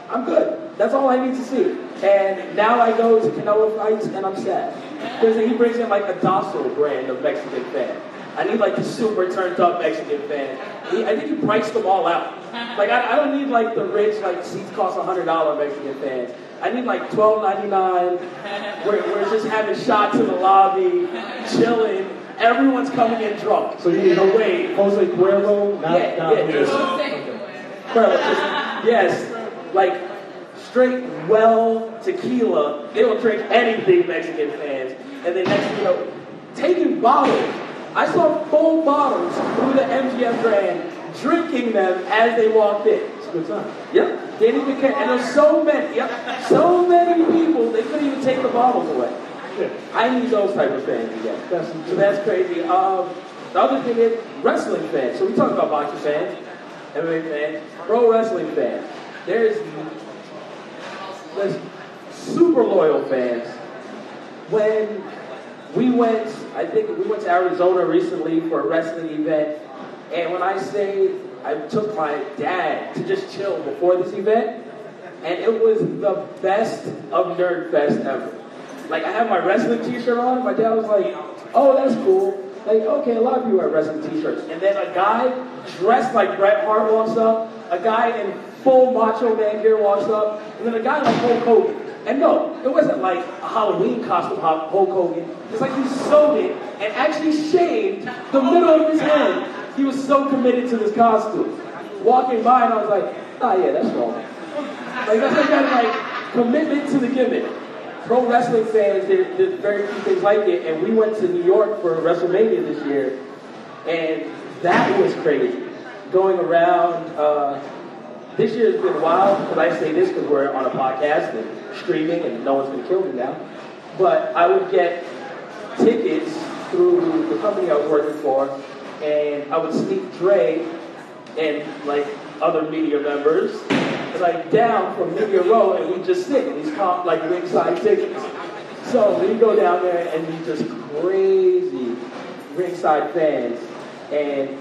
I'm good. That's all I need to see. And now I go to Canelo fights and I'm sad. Because he brings in like a docile brand of Mexican fan. I need like the super turned up Mexican fan. He, I think he priced them all out. Like I, I don't need like the rich, like seats cost $100 Mexican fans. I need like $12.99 where we're just having shots in the lobby, chilling. Everyone's coming in drunk. So you need no way. Jose Cuervo, not, Yeah, not yeah, just, Bro, just, yes, like straight well tequila. They will drink anything, Mexican fans. And then next, you know, taking bottles I saw full bottles through the MGM Grand, drinking them as they walked in. It's a good time. Yep, didn't even care. And there's so many, yep, so many people, they couldn't even take the bottles away. Yeah. I need those type of fans again. That's So that's crazy. Um, the other thing is wrestling fans. So we talk about boxing fans, MMA fans, pro wrestling fans. There's, there's super loyal fans. When we went, I think we went to Arizona recently for a wrestling event, and when I say I took my dad to just chill before this event, and it was the best of Nerd Fest ever. Like I had my wrestling t-shirt on, my dad was like, oh, that's cool. Like, okay, a lot of you wear wrestling t-shirts. And then a guy dressed like Bret Hart walks up, a guy in full Macho Man gear walks up, and then a guy like Hulk Hogan. And no, it wasn't like a Halloween costume Hulk Hogan. It's like he sewed it and actually shaved the middle of his head. He was so committed to this costume. Walking by and I was like, ah yeah, that's wrong. Like that's that kind of like commitment to the gimmick. Pro wrestling fans, there, there's very few things like it, and we went to New York for WrestleMania this year, and that was crazy. Going around, uh, this year has been wild because I say this because we're on a podcast and streaming, and no one's gonna kill me now. But I would get tickets through the company I was working for, and I would sneak Dre and like other media members like down from media row and we just sit in these comp like ringside tickets. So we go down there and we just crazy ringside fans. And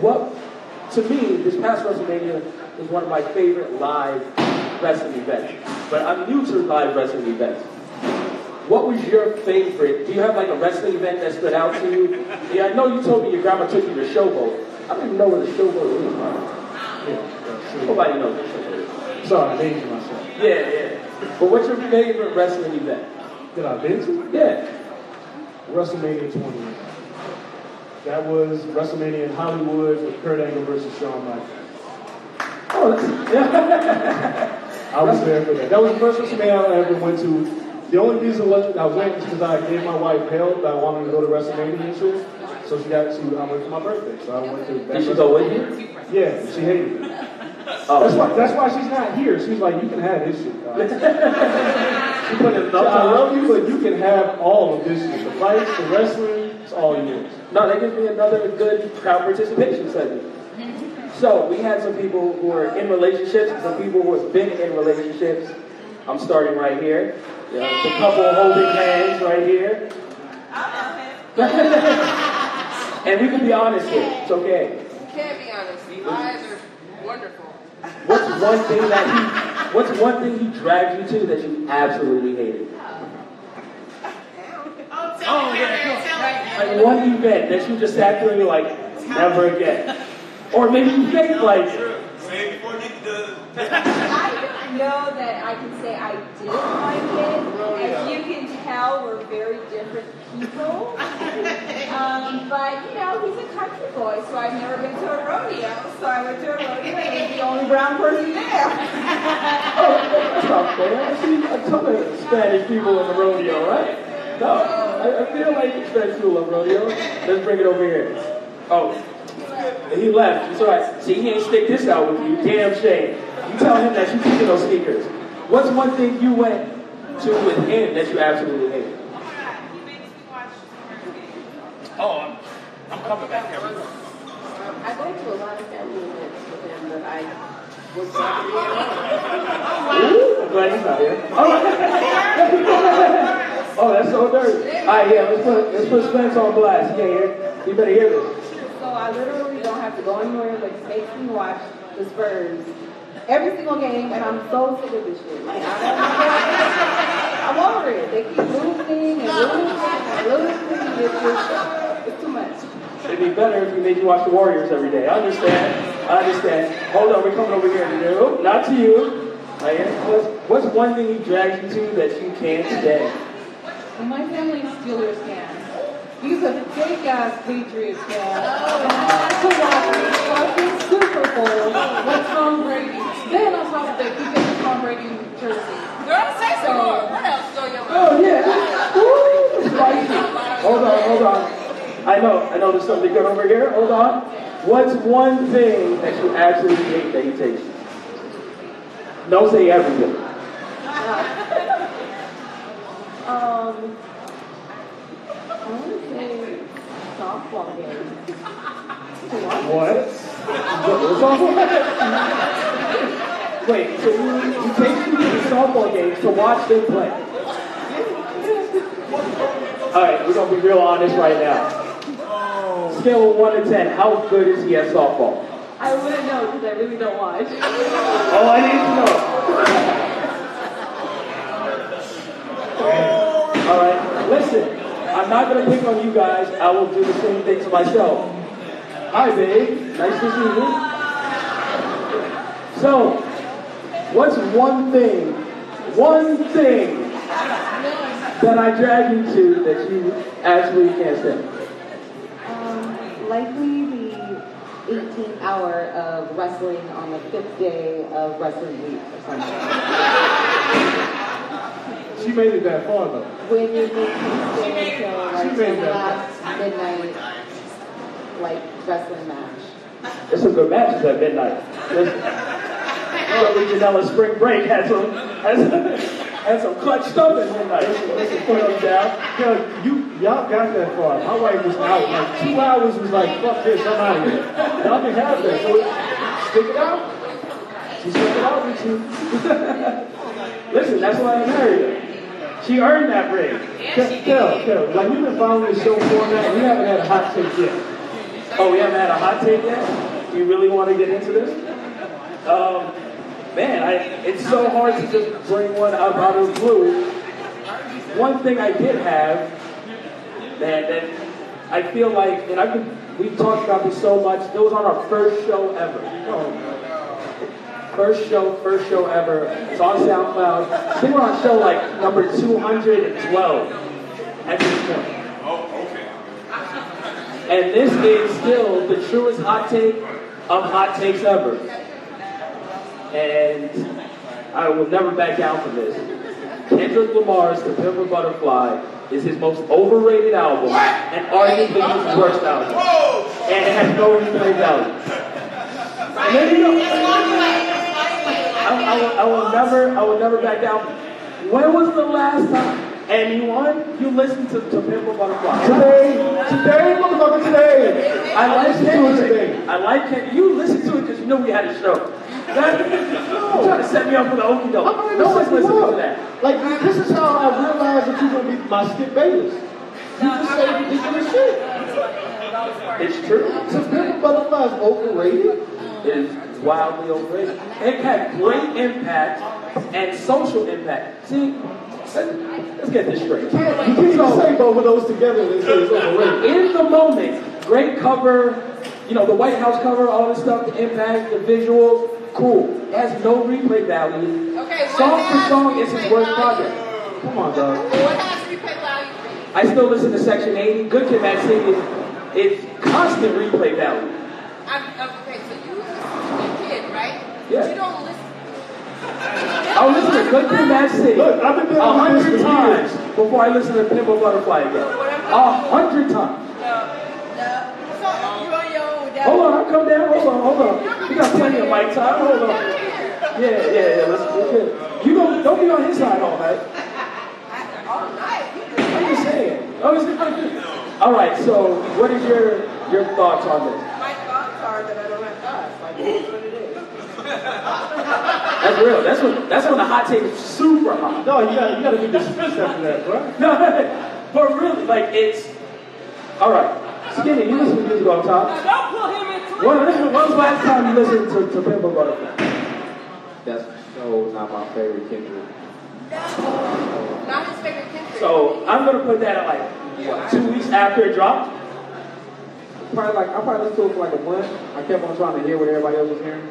what to me, this past WrestleMania is one of my favorite live wrestling events. But I'm new to live wrestling events. What was your favorite? Do you have like a wrestling event that stood out to you? Yeah, I know you told me your grandma took you to Showboat. I don't even know where the Showboat is. Yeah. Nobody knows the Showboat is. Sorry, I named myself. Yeah, yeah. But what's your favorite wrestling event? That I've been to? Yeah. WrestleMania 20. That was WrestleMania in Hollywood with Kurt Angle versus Shawn Michaels. Oh, that's, yeah. *laughs* I was there for that. That was the first WrestleMania I ever went to. The only reason I went was because I gave my wife hell that I wanted to go to WrestleMania this year. So she got to, I went for my birthday. So I went to that Did she go with you? Yeah, she hated it. Oh, That's why, that's why she's not here. She's like, you can have this shit. *laughs* She put in enough I love you, but you can have all of this shit. The fights, the wrestling, it's all yours. No, that gives me another good crowd participation segment. *laughs* So we had some people who are in relationships, some people who have been in relationships. I'm starting right here. Yeah, the couple holding hands right here. *laughs* and we can be honest here. It's okay. Can't be honest. The eyes are wonderful. What's *laughs* one thing that he what's one thing he dragged you to that you absolutely hated? Oh, oh yeah. Like one event that you just sat through and you're like, never again. Or maybe you think like I don't know that I can say I did like it. As you can tell, we're very different people. Um, but, you know, he's a country boy, so I've never been to a rodeo. So I went to a rodeo and was the only brown person there. Oh, that's not fair. I see a ton of Spanish people in the rodeo, right? No, I, I feel like Spanish people love rodeo. Let's bring it over here. Oh, he left. It's all right. See, he ain't stick this out with you. Damn shame. You tell him that you keeping those sneakers. What's one thing you went to with him that you absolutely hated? Oh, I'm, I'm coming back here. I go to a lot of family events with him that I was not to be around. Ooh, I'm glad he's not here. Oh, *laughs* oh that's so dirty. All right, yeah, let's put, let's put Spence on blast. He can't hear. You better hear this. So I literally don't have to go anywhere but makes me watch the Spurs every single game, and I'm so sick of this shit. Like, I don't I'm over it. They keep losing and losing and losing. It's just, it's too much. It'd be better if we made you watch the Warriors every day. I understand. I understand. Hold on, we're coming over here. No, not to you. Right here. What's, what's one thing he drags you to that you can't stand? And my family's Steelers fans. He's a big ass Patriots fan. And I have to watch the fucking Super Bowl with Tom Brady. Then on top of that, he gets a Tom Brady jersey. Girl, say some more. What else is on your? Oh, yeah. Woo, spicy. Hold on, hold on. I, I know, I know there's something good over here. Hold on. What's one thing that you absolutely hate that he takes you? Don't say everything. Um, I want to say softball game. What? Wait, so you, you take people to softball games to watch them play? All right, we're gonna be real honest right now. Scale of one to ten, how good is he at softball? I wouldn't know because I really don't watch. Oh, I need to know. All right, listen. I'm not gonna pick on you guys. I will do the same thing to myself. Hi, babe. Nice to see you. So, what's one thing, one thing that I drag you to that you absolutely can't stand? Um, likely the 18 hour of wrestling on the fifth day of wrestling week or something. She made it that far though. When you need to stay until like She the made that. last midnight like wrestling match. There's some good matches at midnight. Listen, Joey Janela Spring Break had some, had some, had some clutch stuff at midnight. Listen, put them down. Yo, you y'all got that far. My wife was out like two hours. Was like, fuck this, I'm out of here. Y'all can have that. So stick it out. She stuck it out with you. *laughs* Listen, that's why I married her. She earned that ring. Kel, Kel, Kel, like we've been following this show format. We haven't had a hot take yet. Oh, we haven't had a hot take yet? You really want to get into this? Um, man, I, it's so hard to just bring one up out of the blue. One thing I did have that, that I feel like, and I've been, we've talked about this so much, it was on our first show ever. First show, first show ever. It's on SoundCloud. I think we're on show like number 212 at this point. Oh, okay. And this is still the truest hot take of hot takes ever. And I will never back down from this. Kendrick Lamar's The Pimp Butterfly is his most overrated album and arguably his worst album. And it has no replay value. Maybe no. I, I, will, I will never, I will never back down. When was the last time anyone you listened to, to Pimp a Butterfly? Today, today, motherfucker, today. I like Listen to it today. I like it. You listened to it because you know we had a show. That, *laughs* you trying to set me up for the okie doke. No one's setting you listening up. to that. Like this is how I realized that you're gonna be my Skip Bayless. You just say ridiculous shit. It's true. So Pimp Butterfly is overrated. It is wildly overrated. It had great impact and social impact. See, let's, let's get this straight. You can't even say both of those together and say it's overrated. In the moment, great cover, you know, the White House cover, all this stuff, the impact, the visuals, cool. It has no replay value. Okay, what song for has song, it's his replay worst value? project. Come on, dog. What has replay value? I still listen to Section 80. Good Kid, Mad City is it's constant replay value. I'm, I'm, okay, so you listen to the kid, right? Yeah. You don't listen. I will listen to Good Kid, City Look, I've been a dealing with this hundred for times years. before I listen to Pimp a Butterfly again. A hundred times. No, no. So you're on your own. Dad. Hold on, I'll come down. Hold on, hold on. We got plenty of mic time. Hold on. Yeah, yeah, yeah. Let's, let's get it. You don't, don't be on his side all night. *laughs* All night. I'm just saying. Oh, I was, all right, so what is your your thoughts on this? My thoughts are that I don't have thoughts. Like, it is what it is. That's real. That's when that's when the hot take is super hot. No, you gotta, you gotta be dismissed after that, bro. *laughs* No, but really, like it's all right. Skinny, you listen to music all the time. Don't pull him into it. When, when was the last time you listened to, to Pimp a Butterfly? That's so not my favorite Kendrick. No, Not his favorite kid. So I'm gonna put that at like what, two weeks after it dropped. Probably like I probably listened to it for like a month. I kept on trying to hear what everybody else was hearing.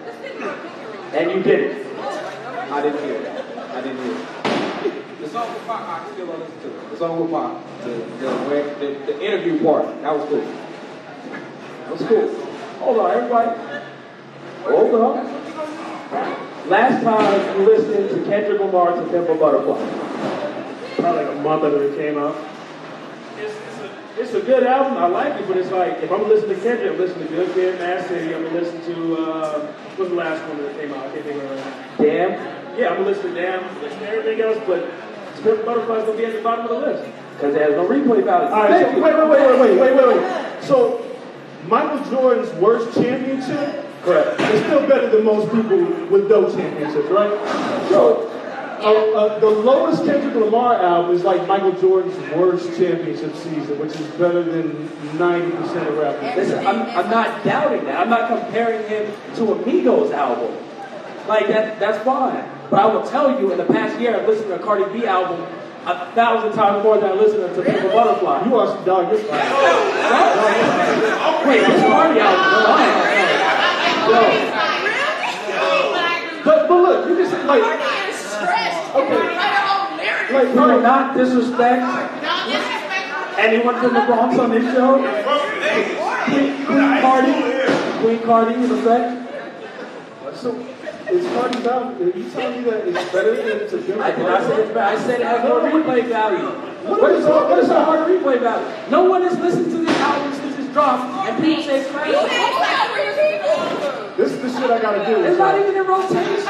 And you did it. I didn't hear it. I didn't hear it. The song with Pac, I still don't listen to it. The song with Pac, the, the, where- the, the interview part, that was cool. That was cool. Hold on, everybody. Hold on. Last time you listened to Kendrick Lamar to Pimp a Butterfly. Probably like a month after it came out. It's, it's a good album. I like it, but it's like if I'm listening to listen to Kendrick, I'm listening to listen to Good Kid, Mad City. I'm gonna listen to uh, what's the last one that came out? I can't think of it. Damn. Yeah, I'm gonna listen to Damn, I'm listen to everything else, but Spirit Butterfly's gonna be at the bottom of the list. Because it has no replay value. All right, so wait, wait, wait, wait, wait, wait, wait. So Michael Jordan's worst championship, correct, is still better than most people with no championships, right? So. Uh, uh, the lowest Kendrick Lamar album is like Michael Jordan's worst championship season, which is better than 90% of rap. Listen, I'm, I'm not doubting that. I'm not comparing him to a Migos album. Like that, that's fine. But I will tell you, in the past year, I've listened to a Cardi B album a thousand times more than I listened to Pimp a Butterfly. You are dog. You're fine. Wait, which Cardi album? No, I ain't- no. But, but look, you can say, like, Okay. Like, no, not disrespect anyone from the Bronx on this show. Queen, Queen Cardi, Queen Cardi, in effect. So, is Cardi's album, are you telling me that it's better than to Pimp I did not say it's bad. I said it has no replay value. What What is is all- all, what is the hard replay value? No one has listened to this album since it's dropped, and people say it's crazy. This is the shit I gotta do. It's not even in rotation.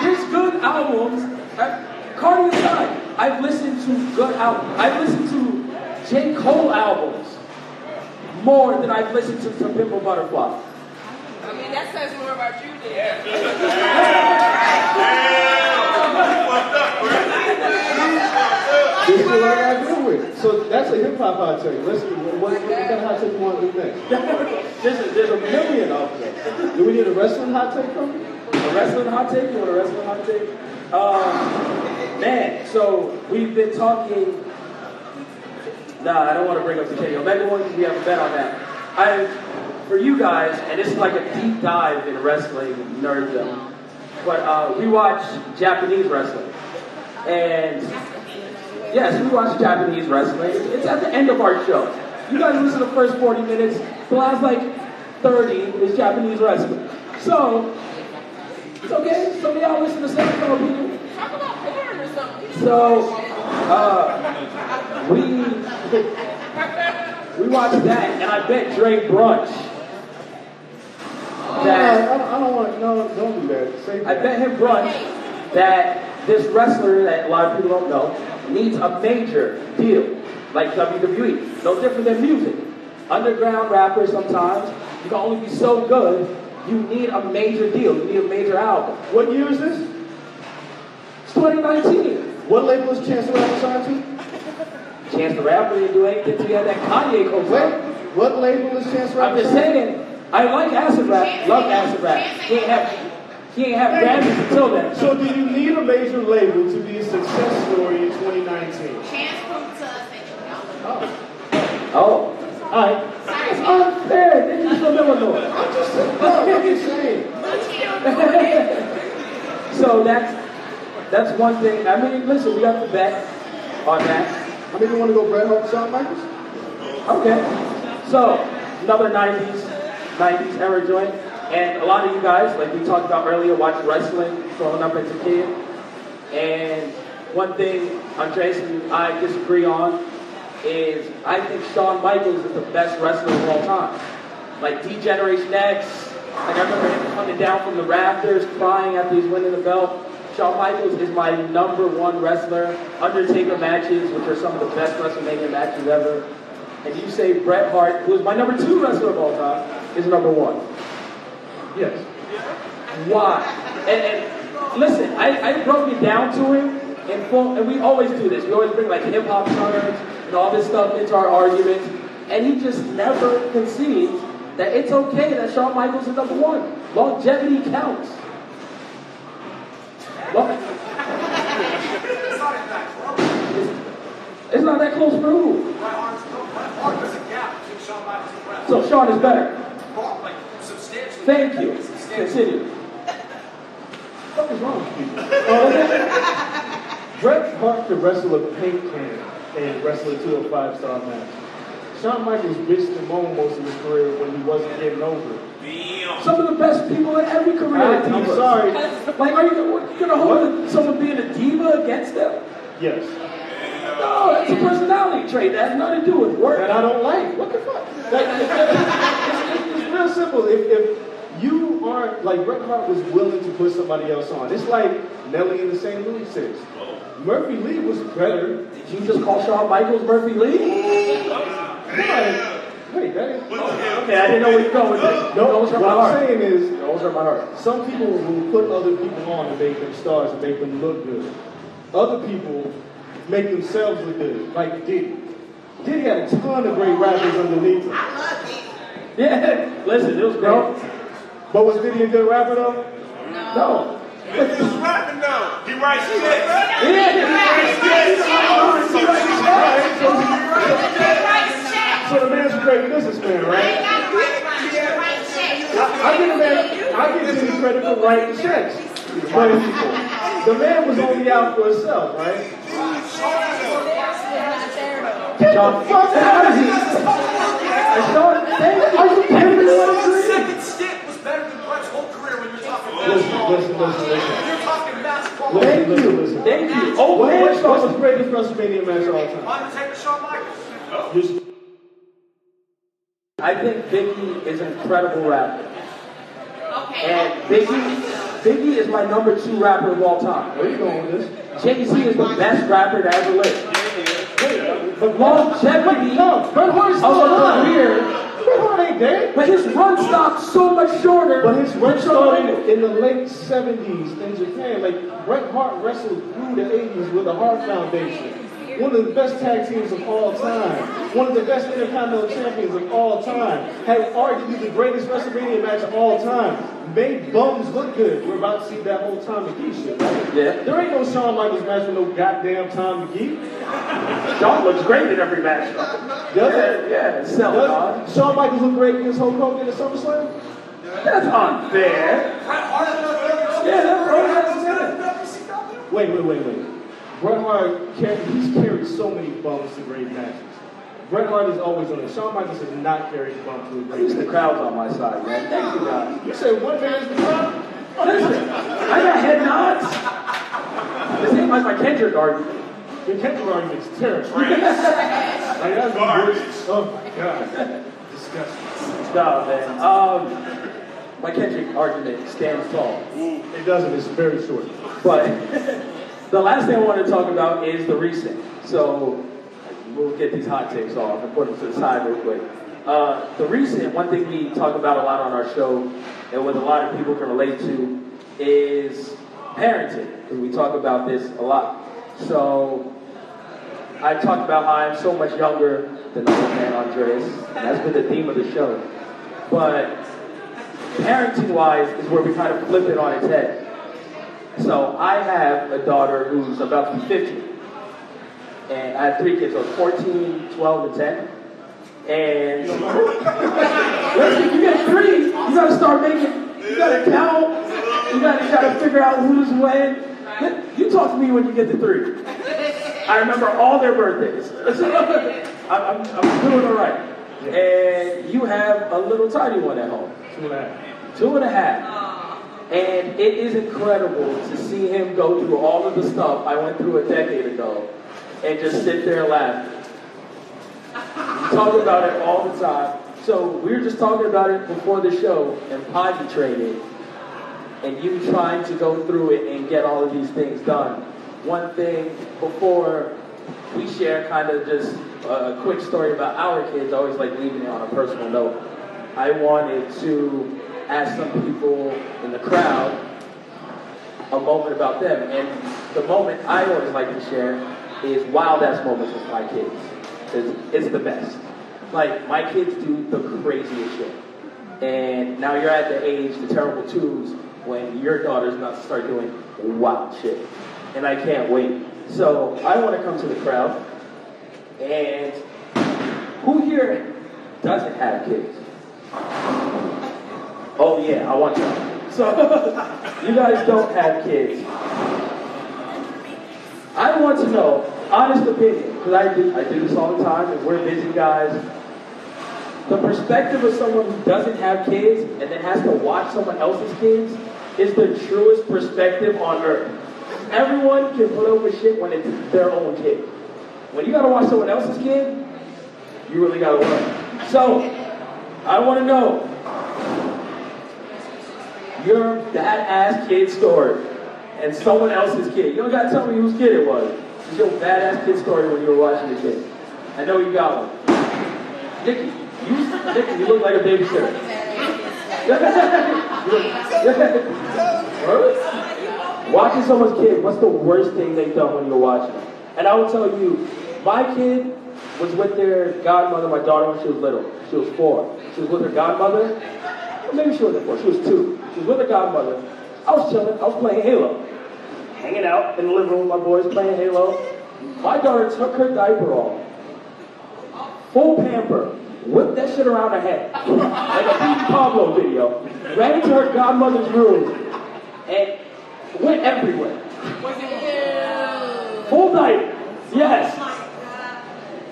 There's good albums. Cardi aside, I've listened to good albums. I've listened to J. Cole albums more than I've listened to, to Pimp a Butterfly. I mean, that says more about you *laughs* than This is what I gotta deal with. So that's a hip hop hot take. Listen, what, what, kind of hot take you want to do next? there's, a, there's a million of them. Do we need a wrestling hot take from you? A wrestling hot take? You want a wrestling hot take? Um, man, so we've been talking. Nah, I don't want to bring up the KO. Maybe one we have a bet on that. I, for you guys, and this is like a deep dive in wrestling nerddom, but uh, we watch Japanese wrestling, and yes, we watch Japanese wrestling. It's at the end of our show. You guys listen to the first 40 minutes. The last like 30 is Japanese wrestling. So it's okay. Some of y'all listen to Southern Fellow people. talk about porn or something. So, uh, we we watched that, and I bet Dre brunch. No, I don't, I don't want. No, don't do that. Say I bet him brunch that this wrestler that a lot of people don't know needs a major deal, like WWE. No different than music. Underground rappers sometimes you can only be so good. You need a major deal. You need a major album. What year is this? It's 2019. What label is Chance the Rapper signed to? Chance the Rapper didn't do anything till he had that Kanye Wait, co-sign. what label is Chance the Rapper I'm just signed saying, I like acid rap, love acid rap. He ain't have, he ain't have Grammys until then. So do you need a major label to be a success story in 2019? Chance proved to us that you don't. Oh, oh. alright. It's unfair. This is from Illinois. I'm just saying. No, I'm just saying. So that's that's one thing. I mean, listen, we got the bet on that. I mean, you want to go Bret Hart, Shawn Michaels? Okay. So, another 90s, 90s era joint. And a lot of you guys, like we talked about earlier, watch wrestling growing up as a kid. And one thing Andreas and I disagree on is I think Shawn Michaels is the best wrestler of all time. Like D-Generation X, like I remember him coming down from the rafters crying after he's winning the belt. Shawn Michaels is my number one wrestler. Undertaker matches, which are some of the best WrestleMania matches ever. And you say Bret Hart, who is my number two wrestler of all time, is number one. Yes. Why? And, and listen, I, I broke it down to him full, and we always do this. We always bring like hip hop terms and all this stuff into our arguments, and he just never concedes that it's okay that Shawn Michaels is number one. Longevity counts. Long- It's not that close for who? So Shawn is better. Thank you. Continue. What is wrong with people? Uh, Bret Hart could wrestle a paint can and wrestle a 205 star match. Shawn Michaels bitched and moaned most of his career when he wasn't getting over. Some of the best people in every career. I- are I'm sorry. Like, are you, you gonna hold someone being a diva against them? Yes. No, that's a personality. Dre, that has nothing to do with work. That I don't like. What the fuck? Like, it's, it's, it's real simple. If, if you aren't, like, Bret Hart was willing to put somebody else on. It's like Nelly in the St. Lunatics. Murphy Lee was better. Did you just call Shawn Michaels Murphy Lee? Wait, that is. Okay, I didn't know where you're going with this. No, Those what are my I'm saying is, Those are my heart. some people will put other people on to make them stars and make them look good. Other people make themselves look good, like Diddy. Diddy had a ton of great rappers underneath him. I love Diddy. Yeah, listen, it was great. But was Diddy a good rapper though? No. He was rapping though. He writes shit. So the man's a great businessman, right? I give the man, I give Diddy credit for writing checks. But the man was only out for himself, right? Get the fuck out of here! Thank you. Are you kidding me? What a dream. Second stint was better than Bret's whole career when you're talking Listen, basketball. listen, listen, listen. You're. Thank you. Thank you. Oh, Oh, man, what's, the greatest WrestleMania match of all time? Undertaker, Shawn Michaels. I think Biggie is an incredible rapper. Okay. And Biggie, Biggie is my number two rapper of all time. Where you going with this? Jay Z is the best rapper to ever live. But longevity No, Bret Hart's of alive. career, Bret Hart ain't dead. but his run stopped so much shorter. But his run started in the late 70s in Japan. Like, Bret Hart wrestled through the 80s with the Hart Foundation. One of the best tag teams of all time. One of the best Intercontinental champions of all time. Had arguably the greatest WrestleMania match of all time. Made bums look good. We're about to see that whole Tom Magee shit, right? Yeah. There ain't no Shawn Michaels match with no goddamn Tom Magee. Shawn looks great in every match. Does Yeah, it? yeah, sell it, Shawn Michaels look great against Hulk Hogan at SummerSlam? That's unfair. Bret Hart is not Yeah, that's right. Wait, wait, wait, wait. Bret Hart, car- he's carried so many bumps to great matches. Bret Hart is always on it. Shawn Michaels has not carried a bump to a great least the match. crowd's on my side, man. Thank you, guys. You say one man is the crowd? Listen, I got head nods. This ain't like my Kendrick argument. Your Kendrick argument is terrible. like, that's Garbage. Oh my god. Disgusting. No, man. Um, my Kendrick argument stands tall. It doesn't, it's very short. But the last thing I want to talk about is the recent. So we'll get these hot takes off and put them to the side real quick. Uh, the recent, one thing we talk about a lot on our show, and what a lot of people can relate to, is parenting. Because we talk about this a lot. So I talked about how I'm so much younger than the old man Andreas. And that's been the theme of the show. But parenting wise is where we kind of flip it on its head. So I have a daughter who's about to be 15. And I have three kids, so 14, 12, and 10. And *laughs* listen, you get three, you gotta start making, you gotta count, you gotta, you gotta figure out who's when. You talk to me when you get to three. I remember all their birthdays. *laughs* I'm, I'm, I'm doing all right. And you have a little tiny one at home. Two and a half. Two and a half. And it is incredible to see him go through all of the stuff I went through a decade ago and just sit there and laugh. We talk about it all the time. So we were just talking about it before the show and potty training and you trying to go through it and get all of these things done. One thing before we share kind of just a quick story about our kids, always like leaving it on a personal note. I wanted to ask some people in the crowd a moment about them. And the moment I always like to share is wild ass moments with my kids. It's, it's the best. Like, my kids do the craziest shit. And now you're at the age, the terrible twos, when your daughter's about to start doing wild shit. And I can't wait. So I want to come to the crowd. And who here doesn't have kids? Oh yeah, I want you. So *laughs* you guys don't have kids. I want to know, honest opinion, because I do, I do this all the time, and we're busy guys. The perspective of someone who doesn't have kids and then has to watch someone else's kids is the truest perspective on earth. Everyone can put up with shit when it's their own kid. when you gotta watch someone else's kid, you really gotta learn. So, I wanna know your badass kid story and someone else's kid. You don't gotta tell me whose kid it was. It's your badass kid story when you were watching the kid. I know you got one. Nikki, you, Nikki, you look like a babysitter. *laughs* Watching someone's kid, what's the worst thing they've done when you're watching? And I will tell you, my kid was with their godmother, my daughter, when she was little. She was four. She was with her godmother. Maybe she wasn't four, she was two. She was with her godmother. I was chilling, I was playing Halo. Hanging out in the living room, with my boys playing Halo. My daughter took her diaper off. Full pamper. Whipped that shit around her head. *laughs* like a Pete Pablo video. Ran into her godmother's room and went everywhere. Full diaper. Yes.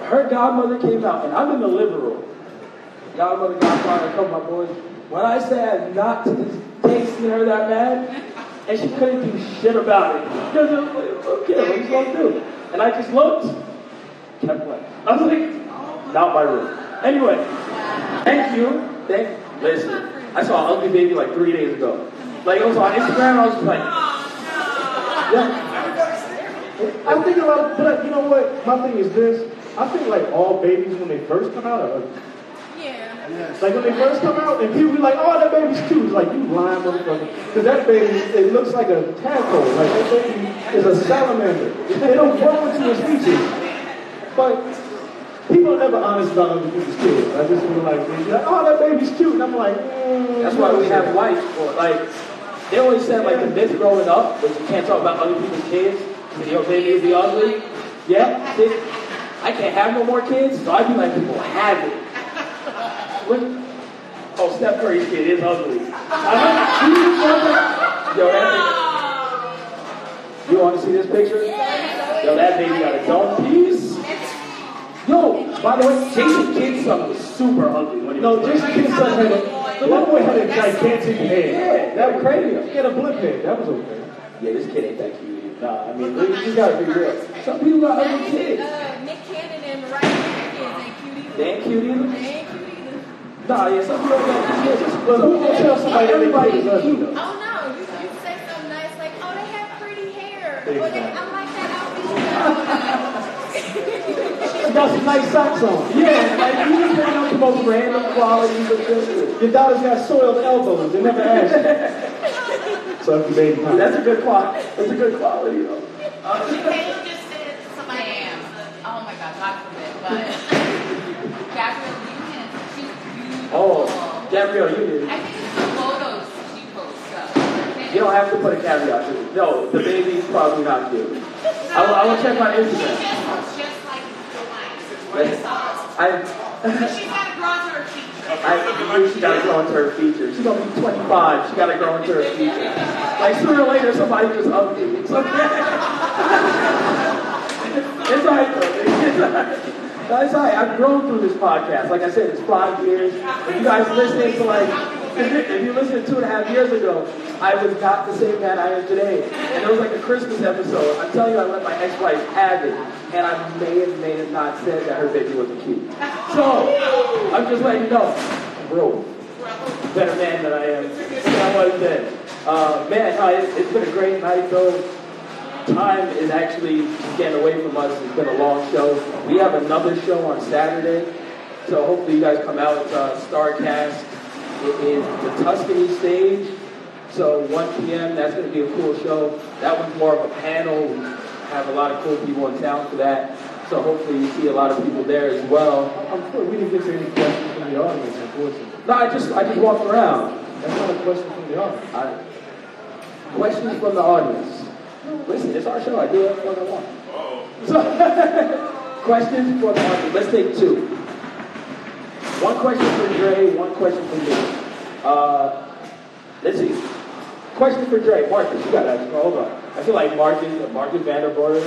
Her godmother came out, and I'm in the living room. Godmother, godfather, a couple of my boys. When I say I've not to this seen her that mad, and she couldn't do shit about it. Because it was like, okay, what are you to do? And I just looked, kept playing. I was like, not my room. Anyway, thank you. Thank Listen, I saw an ugly baby like three days ago. Like it was on Instagram, I was just like, oh, Yeah. I think a lot of, but you know what? My thing is this. I think like all babies when they first come out are Yeah. Like when they first come out, and people be like, "Oh, that baby's cute." It's like you lying motherfucker, because that baby it looks like a tadpole. Like that baby is a salamander. They don't grow into a species. But people are never honest about other people's kids. I just feel like like, "Oh, that baby's cute," and I'm like, mm, That's why we have wives for like they always said like the myth growing up was you can't talk about other people's kids, your baby will be ugly. Yeah, I can't have no more kids, so I'd be like people have it. What? Oh, Steph Curry's kid is ugly. I know. Yo, that You want to see this picture? Yo, that baby got a dome piece. Yo, by the way, Jason Kidd's son was super ugly when he No, was Jason Kidd's son had a, the one boy had a gigantic head. Yeah, that was crazy. He had a blip head. That was okay. Yeah, this kid ain't that cute. Nah, I mean, you just gotta be real. Some people got ugly kids. Uh, Nick Cannon and Mariah Carey ain't cute either. They ain't cute either. They ain't cute either. Nah, yeah, some people got cute kids. But who gonna tell somebody that they is kid is ugly? Oh no, you, you say something nice like, oh, they have pretty hair. Or they, I like that outfit. She got some nice socks on. Yeah, like you just bring up the most random qualities of children. Your daughter's got soiled elbows. They never asked. So if baby Dude, That's a good quality. That's a good quality, though. Caleb just said somebody am. Oh my God, God forbid. But *laughs* Gabrielle Union, she's beautiful. Oh, Gabrielle, you did. I think it's the photos she posts up. You don't have to put a caveat to it. No, the baby's probably not cute. *laughs* I will, I will check my She Instagram. just looks just like the lines. I She's got to grow into her features. I knew she gotta grow into her features. She's gonna be 25. She gotta grow into her features. Like sooner or later, somebody just it. *laughs* It's okay. it's alright though. It's alright. No, it's alright. I've grown through this podcast. Like I said, it's five years. If you guys listening to like, if you listened two and a half years ago, I was not the same man I am today. And it was like a Christmas episode. I'm telling you, I let my ex-wife have it. And I may have, may have not said that her baby wasn't cute. So, I'm just letting you know. I'm. Better man than I am I was then. Uh, man, uh, it, it's been a great night though. Time is actually getting away from us. It's been a long show. We have another show on Saturday. So hopefully you guys come out. It's uh, Starrcast. It is the Tuscany stage. So 1 p.m. That's going to be a cool show. That one's more of a panel. We have a lot of cool people in town for that. So hopefully you see a lot of people there as well. I'm sure we didn't get to any questions from the audience, unfortunately. No, I just I just walked around. That's not a question from the audience. I, questions from the audience. Listen, it's our show. I do whatever I want. So, questions for the audience. Let's take two. One question for Dre, one question for me. Uh, let's see. Question for Dre. Marcus, you got to ask. Hold on. I feel like Marcus, Marcus Vanderberg,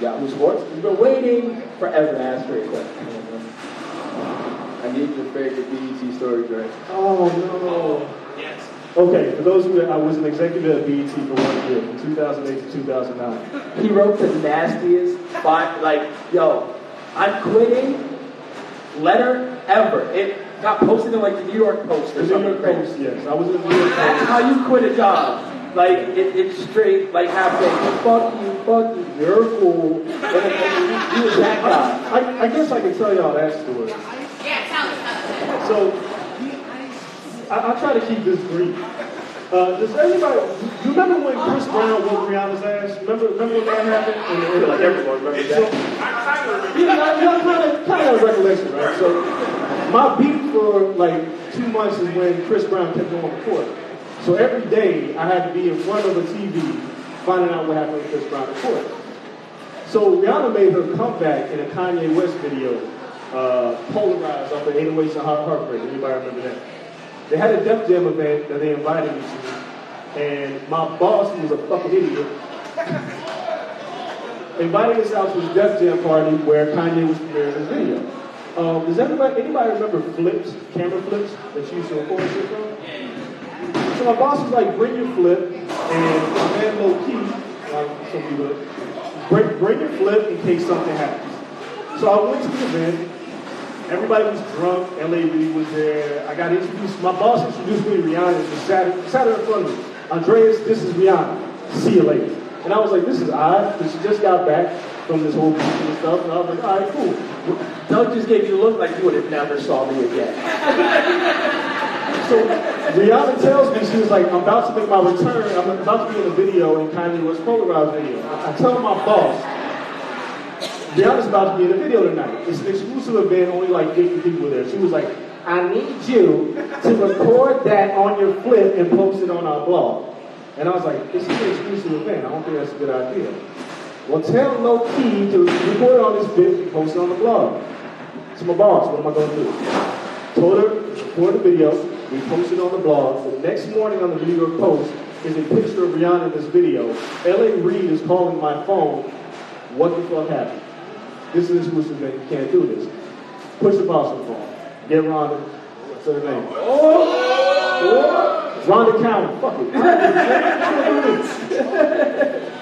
Yahoo Sports, has been waiting forever to ask Dre a question. I need your favorite BET story, Dre. Oh no. Okay, for those who I was an executive at BET for one year, from 2008 to 2009. He wrote the nastiest five, like, yo, I'm quitting letter ever. It got posted in like the New York Post or The New York crazy. Post, yes. I was in the New York That's how you quit a job. Like it, it's straight like half baked. Fuck you, fuck you, you're cool. And and you, you that guy. I, I guess I can tell y'all that story. Yeah, tell us, tell us. So, I, I'll try to keep this brief. Uh, does everybody, you remember when Chris Brown whooped Rihanna's ass? Remember, remember when that happened? And, and, like everyone remembers so, Yeah, y'all kind of, kind of recollection, right? So, my beef for like two months is when Chris Brown kept going to court. So every day I had to be in front of a TV finding out what happened with Chris Brown in court. So Rihanna made her comeback in a Kanye West video, uh, Polarized off of 808s and Heart Heartbreak. Anybody remember that? They had a Def Jam event that they invited me to, and my boss, who was a fucking idiot, *laughs* invited us out to his Def Jam party where Kanye was premiering his video. Um, does everybody, anybody remember flips, camera flips that you used to record shit from? So my boss was like, bring your flip, and my man low key, like some people, bring, bring your flip in case something happens. So I went to the event. Everybody was drunk. LA Reid was there. I got introduced. My boss introduced me to Rihanna. She sat, in front of me. Andreas, this is Rihanna. See you later. And I was like, this is odd because she just got back from this whole beach and stuff. And I was like, all right, cool. Doug just gave you a look like you would have never saw me again. So Rihanna tells me, she was like, I'm about to make my return. I'm about to be in a video in Kanye West Polarized video. I, I tell my boss, Rihanna's about to be in a video tonight. It's an exclusive event, only like 50 people there. She was like, I need you to record that on your flip and post it on our blog. And I was like, this is an exclusive event. I don't think that's a good idea. Well, tell Low Key to record on this bit and post it on the blog. It's my boss. What am I going to do? Told her, record the video. We posted it on the blog. The next morning on the New York Post is a picture of Rihanna in this video. L.A. Reid is calling my phone. What the fuck happened? This is exclusive event. You can't do this. Push the boss on the phone. Get Ronda. What's her name? Oh! Rhonda Cowan. Fuck it.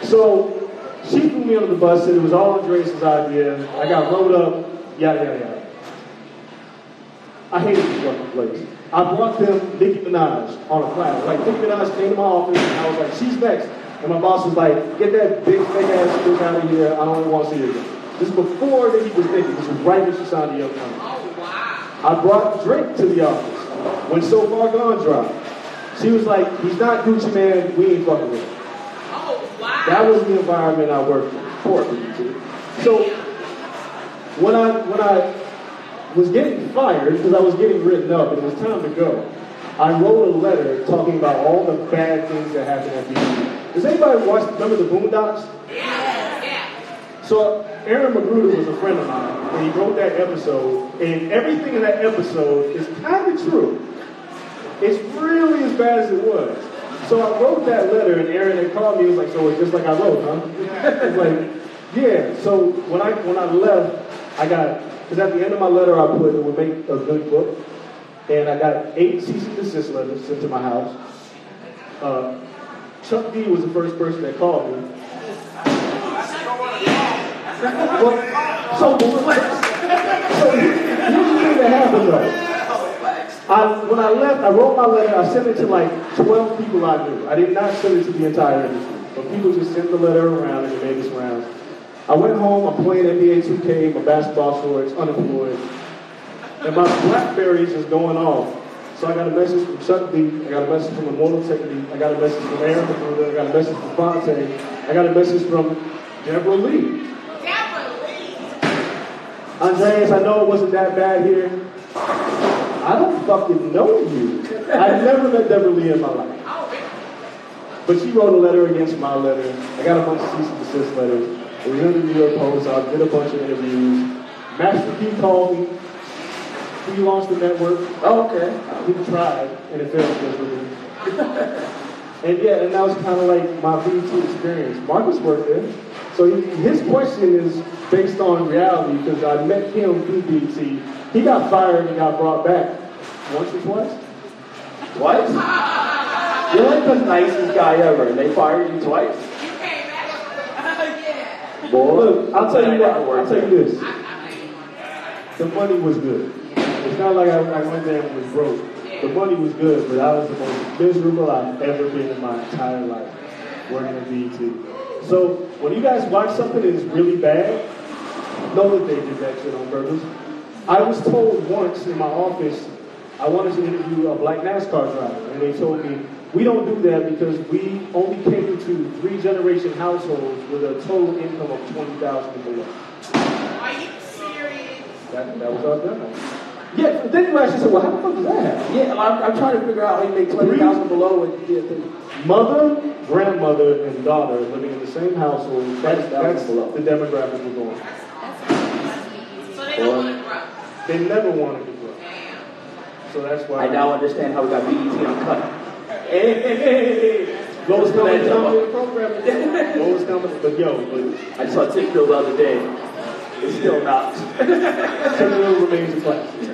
so she threw me under the bus, and it was all Andreas' idea. I got rolled up, yada, yada, yada. I hated this fucking place. I brought them Nicki Minaj on a platter. Like, Nicki Minaj came to my office, and I was like, she's next. And my boss was like, get that big, fake ass bitch out of here. I don't want to see her again. This is before Nicki was Nicki. This was right when she signed the Young Company. I brought Drake to the office when So Far Gone dropped. She was like, he's not Gucci Mane, we ain't fucking with him. Oh, wow. That was the environment I worked in. Poor BET. So when I when I was getting fired because I was getting written up and it was time to go, I wrote a letter talking about all the bad things that happened at BET. Does anybody watch remember the Boondocks? So Aaron McGruder was a friend of mine, and he wrote that episode, and everything in that episode is kind of true. It's really as bad as it was. So I wrote that letter, and Aaron had called me. He was like, "So it's just like I wrote, huh?" I was like, "Yeah." So when I when I left, I got because at the end of my letter I put it would make a good book, and I got eight cease and desist letters sent to my house. Uh, Chuck D was the first person that called me. Well, so, *laughs* so here's the thing that happened though. I, when I left, I wrote my letter, I sent it to like 12 people I knew. I did not send it to the entire industry. But people just sent the letter around and it made its rounds. I went home, I'm playing NBA 2K, my basketball shorts, unemployed. And my Blackberries is going off. So I got a message from Chuck D, I got a message from Immortal Technique, I got a message from Aaron McGruder, I got a message from Phonte, I got a message from Debra Lee. Debra Lee. Andreas, I know it wasn't that bad here. I don't fucking know you. I've never met Debra Lee in my life. But she wrote a letter against my letter. I got a bunch of cease and desist letters. We in the New York Post. I did a bunch of interviews. Master P called me. He launched the network. Oh, okay. He tried, and it failed miserably. *laughs* and yeah, and that was kind of like my BET experience. Marcus worked there. So he, his question is based on reality because I met him through BET. He got fired and got brought back once or twice. Twice? You're like the nicest guy ever, and they fired you twice? You came back, *laughs* Boy, look, I'll tell you what. I'll tell you this. the money was good. It's not like I, I went there and was broke. The money was good, but I was the most miserable I've ever been in my entire life working at BET. So when you guys watch something that is really bad, know that they did that shit on purpose. I was told once in my office I wanted to interview a black NASCAR driver, and they told me we don't do that because we only cater to three generation households with a total income of twenty thousand and below. Are you serious? That, that was our demo. Yeah, but then you actually said, well, how the fuck does that happen? Yeah, I'm, I'm trying to figure out how you make twenty thousand below and yeah, the- Mother, grandmother, and daughter living in the same household. That's, that's below. the demographic we're going. So they don't want to grow. They never wanted to grow. So that's why. I now understand how we got BET uncut. Hey, hey, hey, hey. Lowest common Glad y'all- denominator programming. Lowest common, but yo, but I saw TikTok the other day. It's still not. Seminole remains a classic.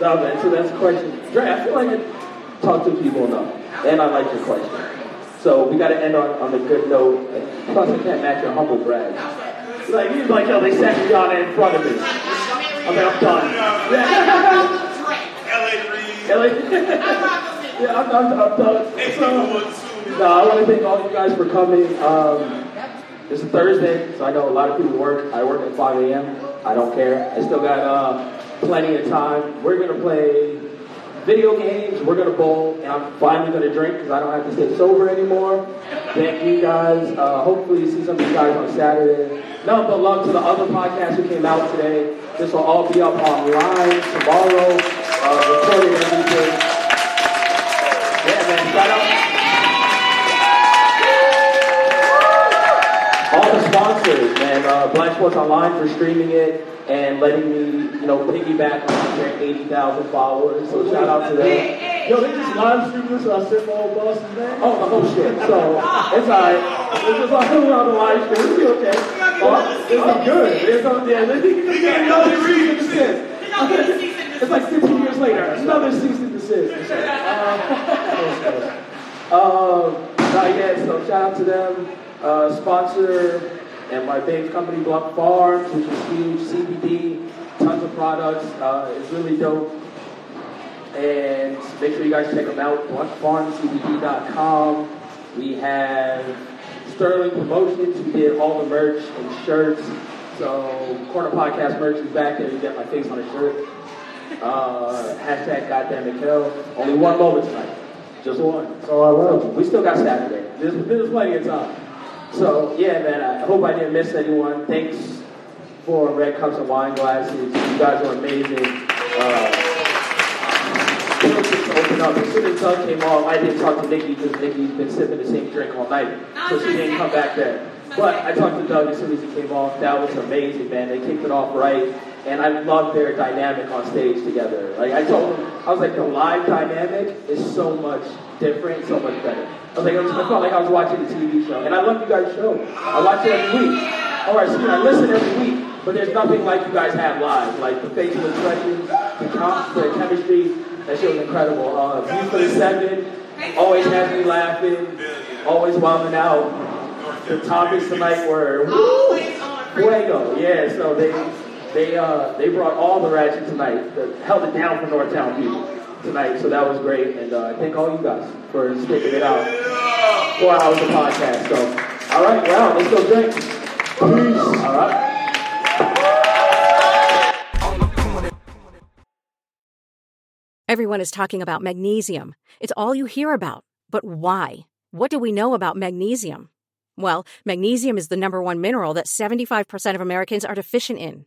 No, man, so that's the question. Dre, I feel like I talked to people enough, and I like your question. So we got to end on, on a good note. Plus, I can't match your humble brag. Like, he's like, yo, they sat Rihanna in front of me. I mean, I'm done. LA *laughs* yeah, I'm, I'm, I'm done. So, no, I want to thank all you guys for coming. Um, it's a Thursday, so I know a lot of people work. I work at 5 a.m. I don't care. I still got uh, plenty of time. We're gonna play video games. We're gonna bowl, and I'm finally gonna drink because I don't have to stay sober anymore. Thank you guys. Uh, hopefully, you see some of you guys on Saturday. Nothing but love to the other podcasts who came out today. This will all be up online tomorrow. Uh, recorded everything. Yeah, man. Shout out. all the sponsors, man. Uh, Black Sports Online for streaming it and letting me, you know, piggyback on their 80,000 followers. So shout out to them. Yo, they just live streamed this, so I sent my old boss's name. Oh, whole shit. So it's alright. It's just like who on the live stream. It'll be okay. Oh, this is good. It's on, yeah, this is another cease and desist. It's like 15 years later. Another season to desist. *laughs* *laughs* Um, um, uh, yeah, so shout out to them. Uh, sponsor and my babes company, Blunt Farms, which is huge. CBD, tons of products. Uh, it's really dope. And make sure you guys check them out, bluntfarmcbd.com. We have Sterling Promotions, who did all the merch and shirts. So, Corner Podcast merch is back there. You get my face on a shirt. Uh, hashtag goddamn. Only one moment tonight. Just one. That's all I love. We still got Saturday. There's, there's plenty of time. So, yeah, man, I hope I didn't miss anyone. Thanks for Red Cups and Wine Glasses. You guys are amazing. Uh, just up. As soon as Doug came on, I didn't talk to Nikki because Nikki's been sipping the same drink all night. So she didn't come back there. But I talked to Doug as soon as he came off. That was amazing, man. They kicked it off right. And I love their dynamic on stage together. Like I told them, I was like, the live dynamic is so much different, so much better. I was like, I felt like I was watching a TV show. And I love you guys' show. I watch it every week. Or excuse me, I listen every week. But there's nothing like you guys have live. Like the facial expressions, the comp, the chemistry. That shit was incredible. Uh, View for the Seven always has me laughing, always wilding out. The topics tonight were fuego. Yeah, so they they uh, they brought all the ratchet tonight. Held it down for Northtown people tonight. So that was great. And uh, I thank all you guys for sticking it out. Four hours of podcast. So all right, well, let's go drink. Peace. All right. Everyone is talking about magnesium. It's all you hear about. But why? What do we know about magnesium? Well, magnesium is the number one mineral that 75% of Americans are deficient in.